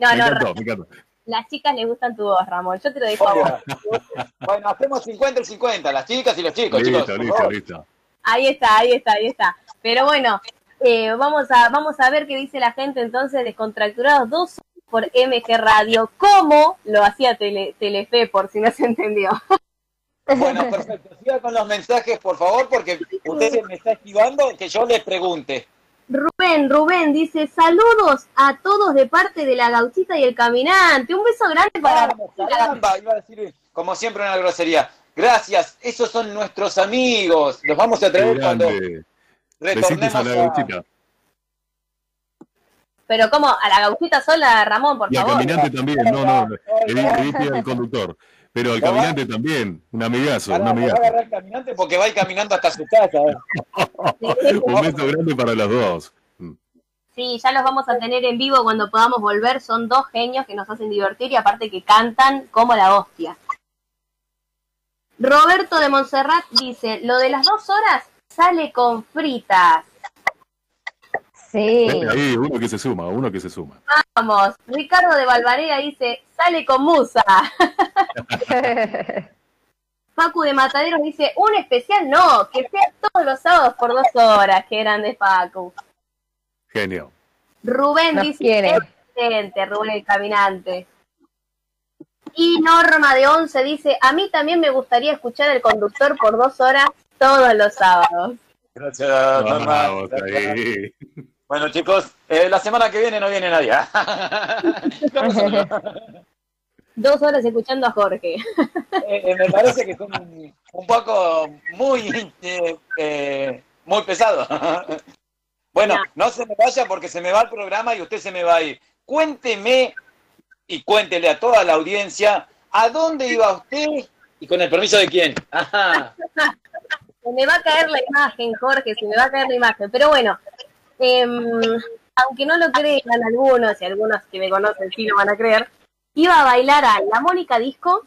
No, me no, encantó, me encantó. Las chicas les gustan tu voz, Ramón. Yo te lo dejo a vos. (laughs) Bueno, hacemos 50 y 50, las chicas y los chicos, chicos. Listo, listo, listo. Ahí está, ahí está, ahí está. Pero bueno, eh, vamos a vamos a ver qué dice la gente entonces descontracturados dos por MG Radio, como lo hacía Tele- Telefe, por si no se entendió. Bueno, perfecto. Siga con los mensajes, por favor, porque usted me está esquivando que yo le pregunte. Rubén dice, saludos a todos de parte de la gauchita y el caminante. Un beso grande para caramba, iba a decir, como siempre, una grosería. Gracias, esos son nuestros amigos. Los vamos a traer cuando retornemos a la gauchita. Pero como, a la gauchita sola, Ramón, por Y al favor. caminante también. No, no. Dije al (laughs) conductor. Pero al caminante también. Un amigazo, un amigazo. agarrar el caminante porque va a ir caminando hasta su casa. ¿eh? Un beso grande para los dos. Sí, ya los vamos a tener en vivo cuando podamos volver. Son dos genios que nos hacen divertir y aparte que cantan como la hostia. Roberto de Montserrat dice, lo de las dos horas sale con fritas. Sí. Ahí, uno que se suma, uno que se suma. Vamos. Ricardo de Valvanera dice, sale con musa. (laughs) Facu de Mataderos dice, un especial no, que sea todos los sábados por dos horas, que eran de Facu. Genio. Rubén Nos dice, quiere. excelente, Rubén el caminante. Y Norma de Once dice, a mí también me gustaría escuchar el conductor por dos horas todos los sábados. Gracias, Norma. Bueno, chicos, eh, la semana que viene no viene nadie. Vamos a ver. Dos horas escuchando a Jorge. Eh, eh, me parece que son un, un poco muy, eh, eh, muy pesado. Bueno, No. no se me vaya porque se me va el programa y usted se me va a ir. Cuénteme y cuéntele a toda la audiencia a dónde iba usted y con el permiso de quién. Ajá. (laughs) Se me va a caer la imagen, Jorge, se me va a caer la imagen. Pero bueno, em, aunque no lo crean algunos, y algunos que me conocen sí lo van a creer, iba a bailar a la Mónica Disco,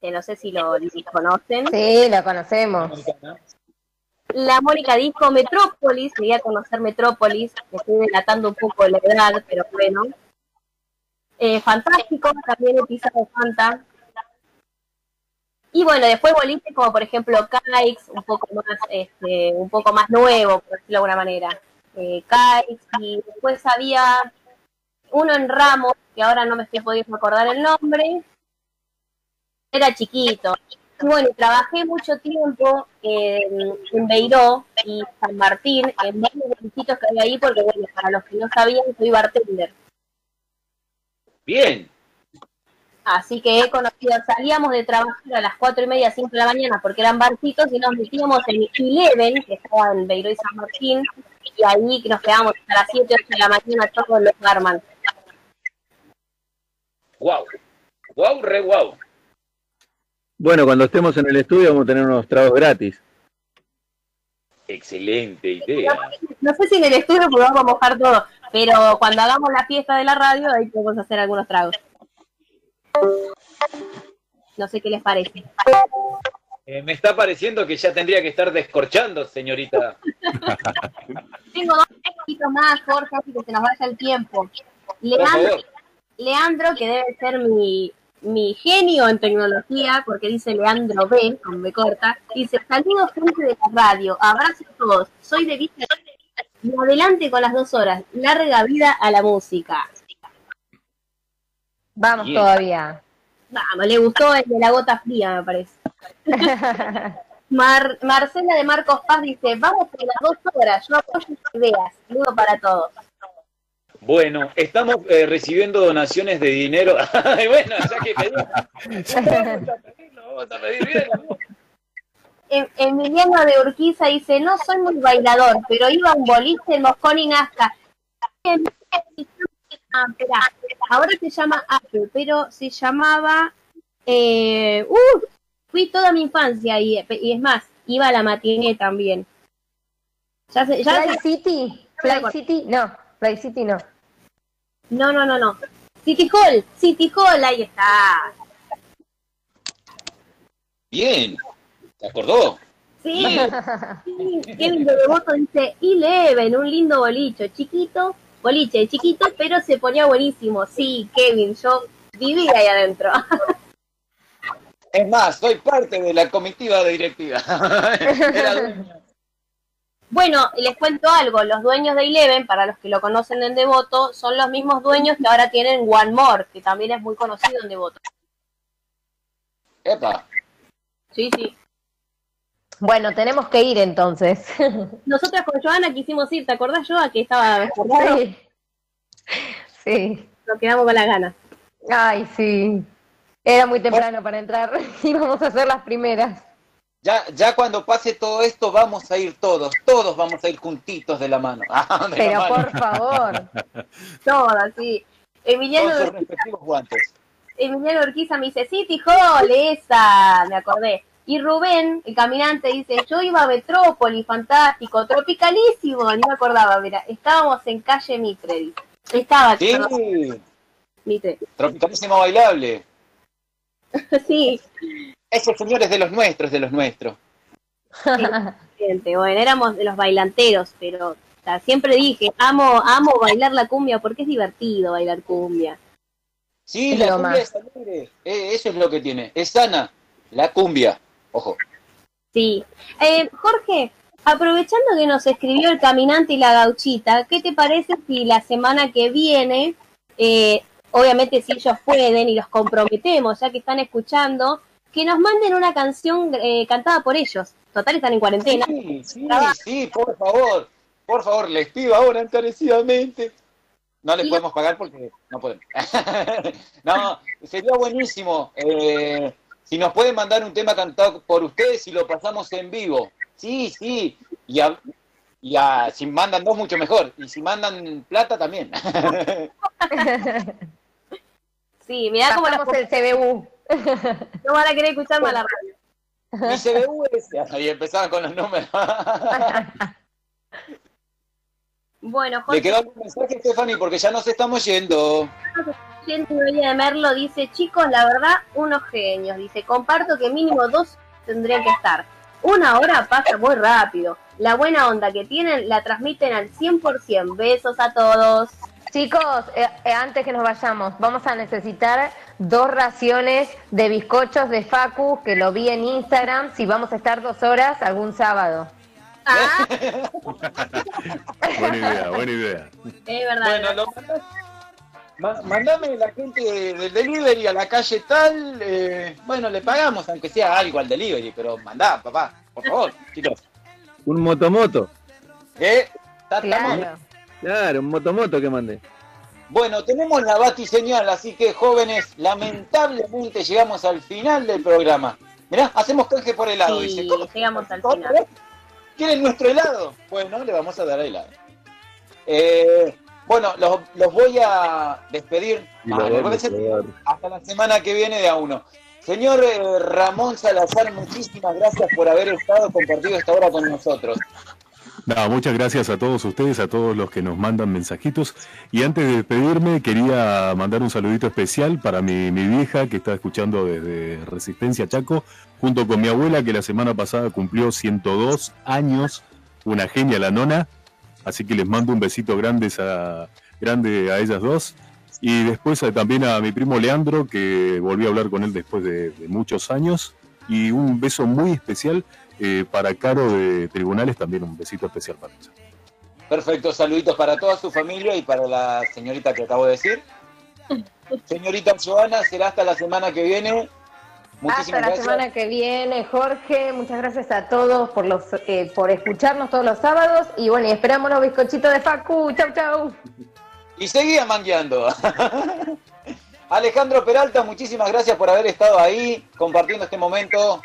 que no sé si lo si conocen. Sí, lo conocemos. La Mónica Disco Metrópolis, quería conocer Metrópolis, me estoy delatando un poco la edad, pero bueno. Eh, fantástico, también he pisado Fanta. Y bueno, después boliches como por ejemplo Caix, un poco más, este, un poco más nuevo, por decirlo de alguna manera. Eh, y después había uno en Ramos, que ahora no me estoy pudiendo acordar el nombre. Era chiquito. Y bueno, trabajé mucho tiempo en, en Beiró y San Martín, en varios bolichitos que había ahí, porque bueno, para los que no sabían, soy bartender. Bien. Así que he conocido, salíamos de trabajar a las cuatro y media, cinco de la mañana, porque eran barcitos, y nos metíamos en Eleven, que estaba en Beiró y San Martín, y ahí que nos quedábamos hasta las siete, ocho de la mañana todos los barman. Wow. Wow, re wow. Bueno, cuando estemos en el estudio vamos a tener unos tragos gratis. Excelente idea. No sé si en el estudio porque vamos a mojar todo, pero cuando hagamos la fiesta de la radio, ahí podemos hacer algunos tragos. No sé qué les parece. Eh, me está pareciendo que ya tendría que estar descorchando, señorita. (laughs) Tengo dos poquitos más, Jorge, así que se nos vaya el tiempo. Leandro. Leandro, que debe ser mi, mi genio en tecnología, porque dice Leandro B, con B corta, dice, saludos gente de la radio, abrazo a todos, soy de Villa y adelante con las dos horas, larga vida a la música. Vamos todavía. Vamos, le gustó el de la gota fría, me parece. (laughs) Mar- Marcela de Marcos Paz dice, vamos por las dos horas, yo apoyo sus ideas, saludo para todos. Bueno, estamos eh, recibiendo donaciones de dinero. (laughs) Ay, bueno, ya que pedimos, vamos a pedirlo, vamos a pedir bien. Em- Emiliano de Urquiza dice, no soy muy bailador, pero iba a un boliche en Moscón y Nazca. Ah, ahora se llama Apple, pero se llamaba... Eh, uh, fui toda mi infancia y, y es más, iba a la matiné también. Ya Fly City, Fly City, no, Fly City no. No, no, no, no. City Hall, City Hall, ahí está. Bien, ¿te acordó? Sí, Kevin de Devoto dice, Eleven, un lindo bolicho, chiquito, boliche, chiquito, pero se ponía buenísimo. Sí, Kevin, yo vivía ahí adentro. Es más, soy parte de la comitiva directiva. (laughs) Era dueño. Bueno, les cuento algo, los dueños de Eleven, para los que lo conocen en Devoto, son los mismos dueños que ahora tienen One More, que también es muy conocido en Devoto. Epa, Sí, sí. Bueno, tenemos que ir entonces. (laughs) Nosotras con Joana quisimos ir, ¿te acordás, Joa, que estaba? Sí. Sí. Nos quedamos con las ganas. Ay, sí. Era muy temprano para entrar. (laughs) Íbamos a ser las primeras. Ya, ya cuando pase todo esto vamos a ir todos, todos vamos a ir juntitos de la mano. (laughs) Ah, de la Pero mano, por favor. Todas, sí. Emiliano, con sus respectivos guantes. Emiliano Urquiza me dice, City Hall, esa, me acordé. Y Rubén, el caminante, dice, yo iba a Metrópoli, fantástico, tropicalísimo, ni me acordaba, mira, estábamos en calle Mitre. Estaba, Sí, Mitre. tropicalísimo bailable. (laughs) sí, Ese señor es de los nuestros, de los nuestros. gente, bueno, éramos de los bailanteros, pero o sea, siempre dije, amo, amo bailar la cumbia porque es divertido bailar cumbia. Sí, Es la lo cumbia más. es alegre. Eh, eso es lo que tiene. Es sana. La cumbia. Ojo. Sí. Eh, Jorge, aprovechando que nos escribió el caminante y la gauchita, ¿qué te parece si la semana que viene, eh, obviamente si ellos pueden y los comprometemos, ya que están escuchando, que nos manden una canción eh, cantada por ellos? Total, están en cuarentena. Sí, sí, sí, por favor. Por favor, les pido ahora encarecidamente. No les podemos pagar porque no podemos. (laughs) no, sería buenísimo. eh, si nos pueden mandar un tema cantado por ustedes y lo pasamos en vivo. Sí, sí. Y, a- y a- si mandan dos, mucho mejor. Y si mandan plata, también. (laughs) Sí, mirá cómo Pasamos el CBU. (laughs) no van a querer escuchar más la radio. Mi CBU es... (laughs) Y empezaban con los números. (laughs) Bueno, Le Jorge, quedó un mensaje, Stephanie, porque ya nos estamos yendo. De Merlo dice, chicos, la verdad, unos genios. Dice, comparto que mínimo dos tendrían que estar. Una hora pasa muy rápido. La buena onda que tienen la transmiten al 100%. Besos a todos. Chicos, eh, eh, antes que nos vayamos, vamos a necesitar dos raciones de bizcochos de Facu, que lo vi en Instagram, si vamos a estar dos horas algún sábado. Ah, (laughs) Buena idea, buena idea. es verdad. Bueno, lo mandás- ma- mandame la gente del delivery a la calle tal. eh, bueno, le pagamos, aunque sea algo al delivery, pero mandá, papá, por favor, chicos. Un motomoto. ¿Eh? Ta- estamos- Claro. Claro, un motomoto que mandé. Bueno, tenemos la batiseñal, así que jóvenes, lamentablemente llegamos al final del programa. Mirá, hacemos canje por helado, Sí, dice. ¿Cómo? llegamos al ¿Otra final. ¿Quieren nuestro helado? Bueno, le vamos a dar helado. Eh, bueno, los, los voy a despedir. Ah, hasta la semana que viene de a uno. Señor eh, Ramón Salazar, muchísimas gracias por haber estado compartido esta hora con nosotros. (laughs) Muchas gracias a todos ustedes, a todos los que nos mandan mensajitos. Y antes de despedirme, quería mandar un saludito especial para mi, mi vieja que está escuchando desde Resistencia Chaco, junto con mi abuela que la semana pasada cumplió 102 años, una genia la nona. Así que les mando un besito grande a, grande a ellas dos. Y después también a mi primo Leandro, que volví a hablar con él después de, de muchos años. Y un beso muy especial eh, para Caro de Tribunales, también un besito especial para ella. Perfecto, saluditos para toda su familia y para la señorita que acabo de decir. (laughs) Señorita Joana, será hasta la semana que viene. Muchísimas Hasta la gracias. semana que viene, Jorge. Muchas gracias a todos por los eh, por escucharnos todos los sábados. Y bueno, y esperamos los bizcochitos de Facu. Chau, chau. Y seguía mangueando. (laughs) Alejandro Peralta, muchísimas gracias por haber estado ahí compartiendo este momento.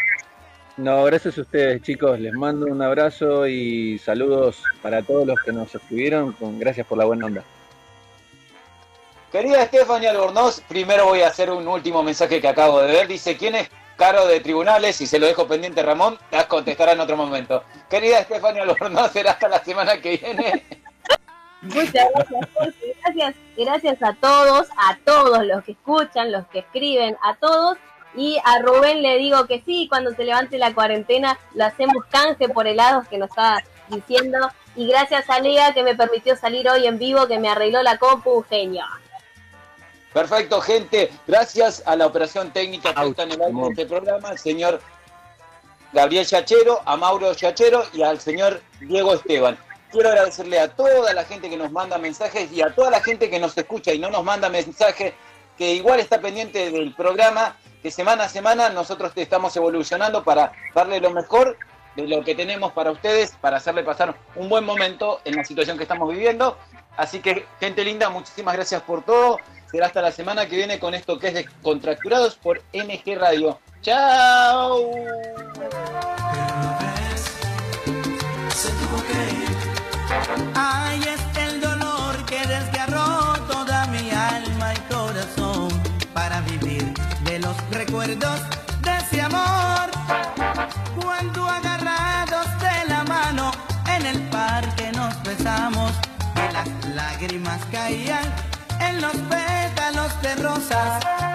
No, gracias a ustedes, chicos. Les mando un abrazo y saludos para todos los que nos escribieron. Con, gracias por la buena onda. Querida Estefania Albornoz, primero voy a hacer un último mensaje que acabo de ver. Dice, ¿quién es Caro de Tribunales? Y se lo dejo pendiente Ramón, las contestará en otro momento. Querida Estefania Albornoz, será hasta la semana que viene. Muchas gracias, Jorge. Gracias, gracias a todos, a todos los que escuchan, los que escriben, a todos. Y a Rubén le digo que sí, cuando se levante la cuarentena lo hacemos canje por helados que nos está diciendo. Y gracias a Lea que me permitió salir hoy en vivo, que me arregló la compu, un genio. Perfecto, gente. Gracias a la operación técnica que está en el aire de este programa, al señor Gabriel Yachero, a Mauro Yachero y al señor Diego Esteban. Quiero agradecerle a toda la gente que nos manda mensajes y a toda la gente que nos escucha y no nos manda mensajes, que igual está pendiente del programa, que semana a semana nosotros estamos evolucionando para darle lo mejor de lo que tenemos para ustedes, para hacerle pasar un buen momento en la situación que estamos viviendo. Así que, gente linda, muchísimas gracias por todo. Será hasta la semana que viene con esto que es Descontracturados por MG Radio. ¡Chao! De ese amor. Cuando agarrados de la mano en el parque nos besamos y las lágrimas caían en los pétalos de rosas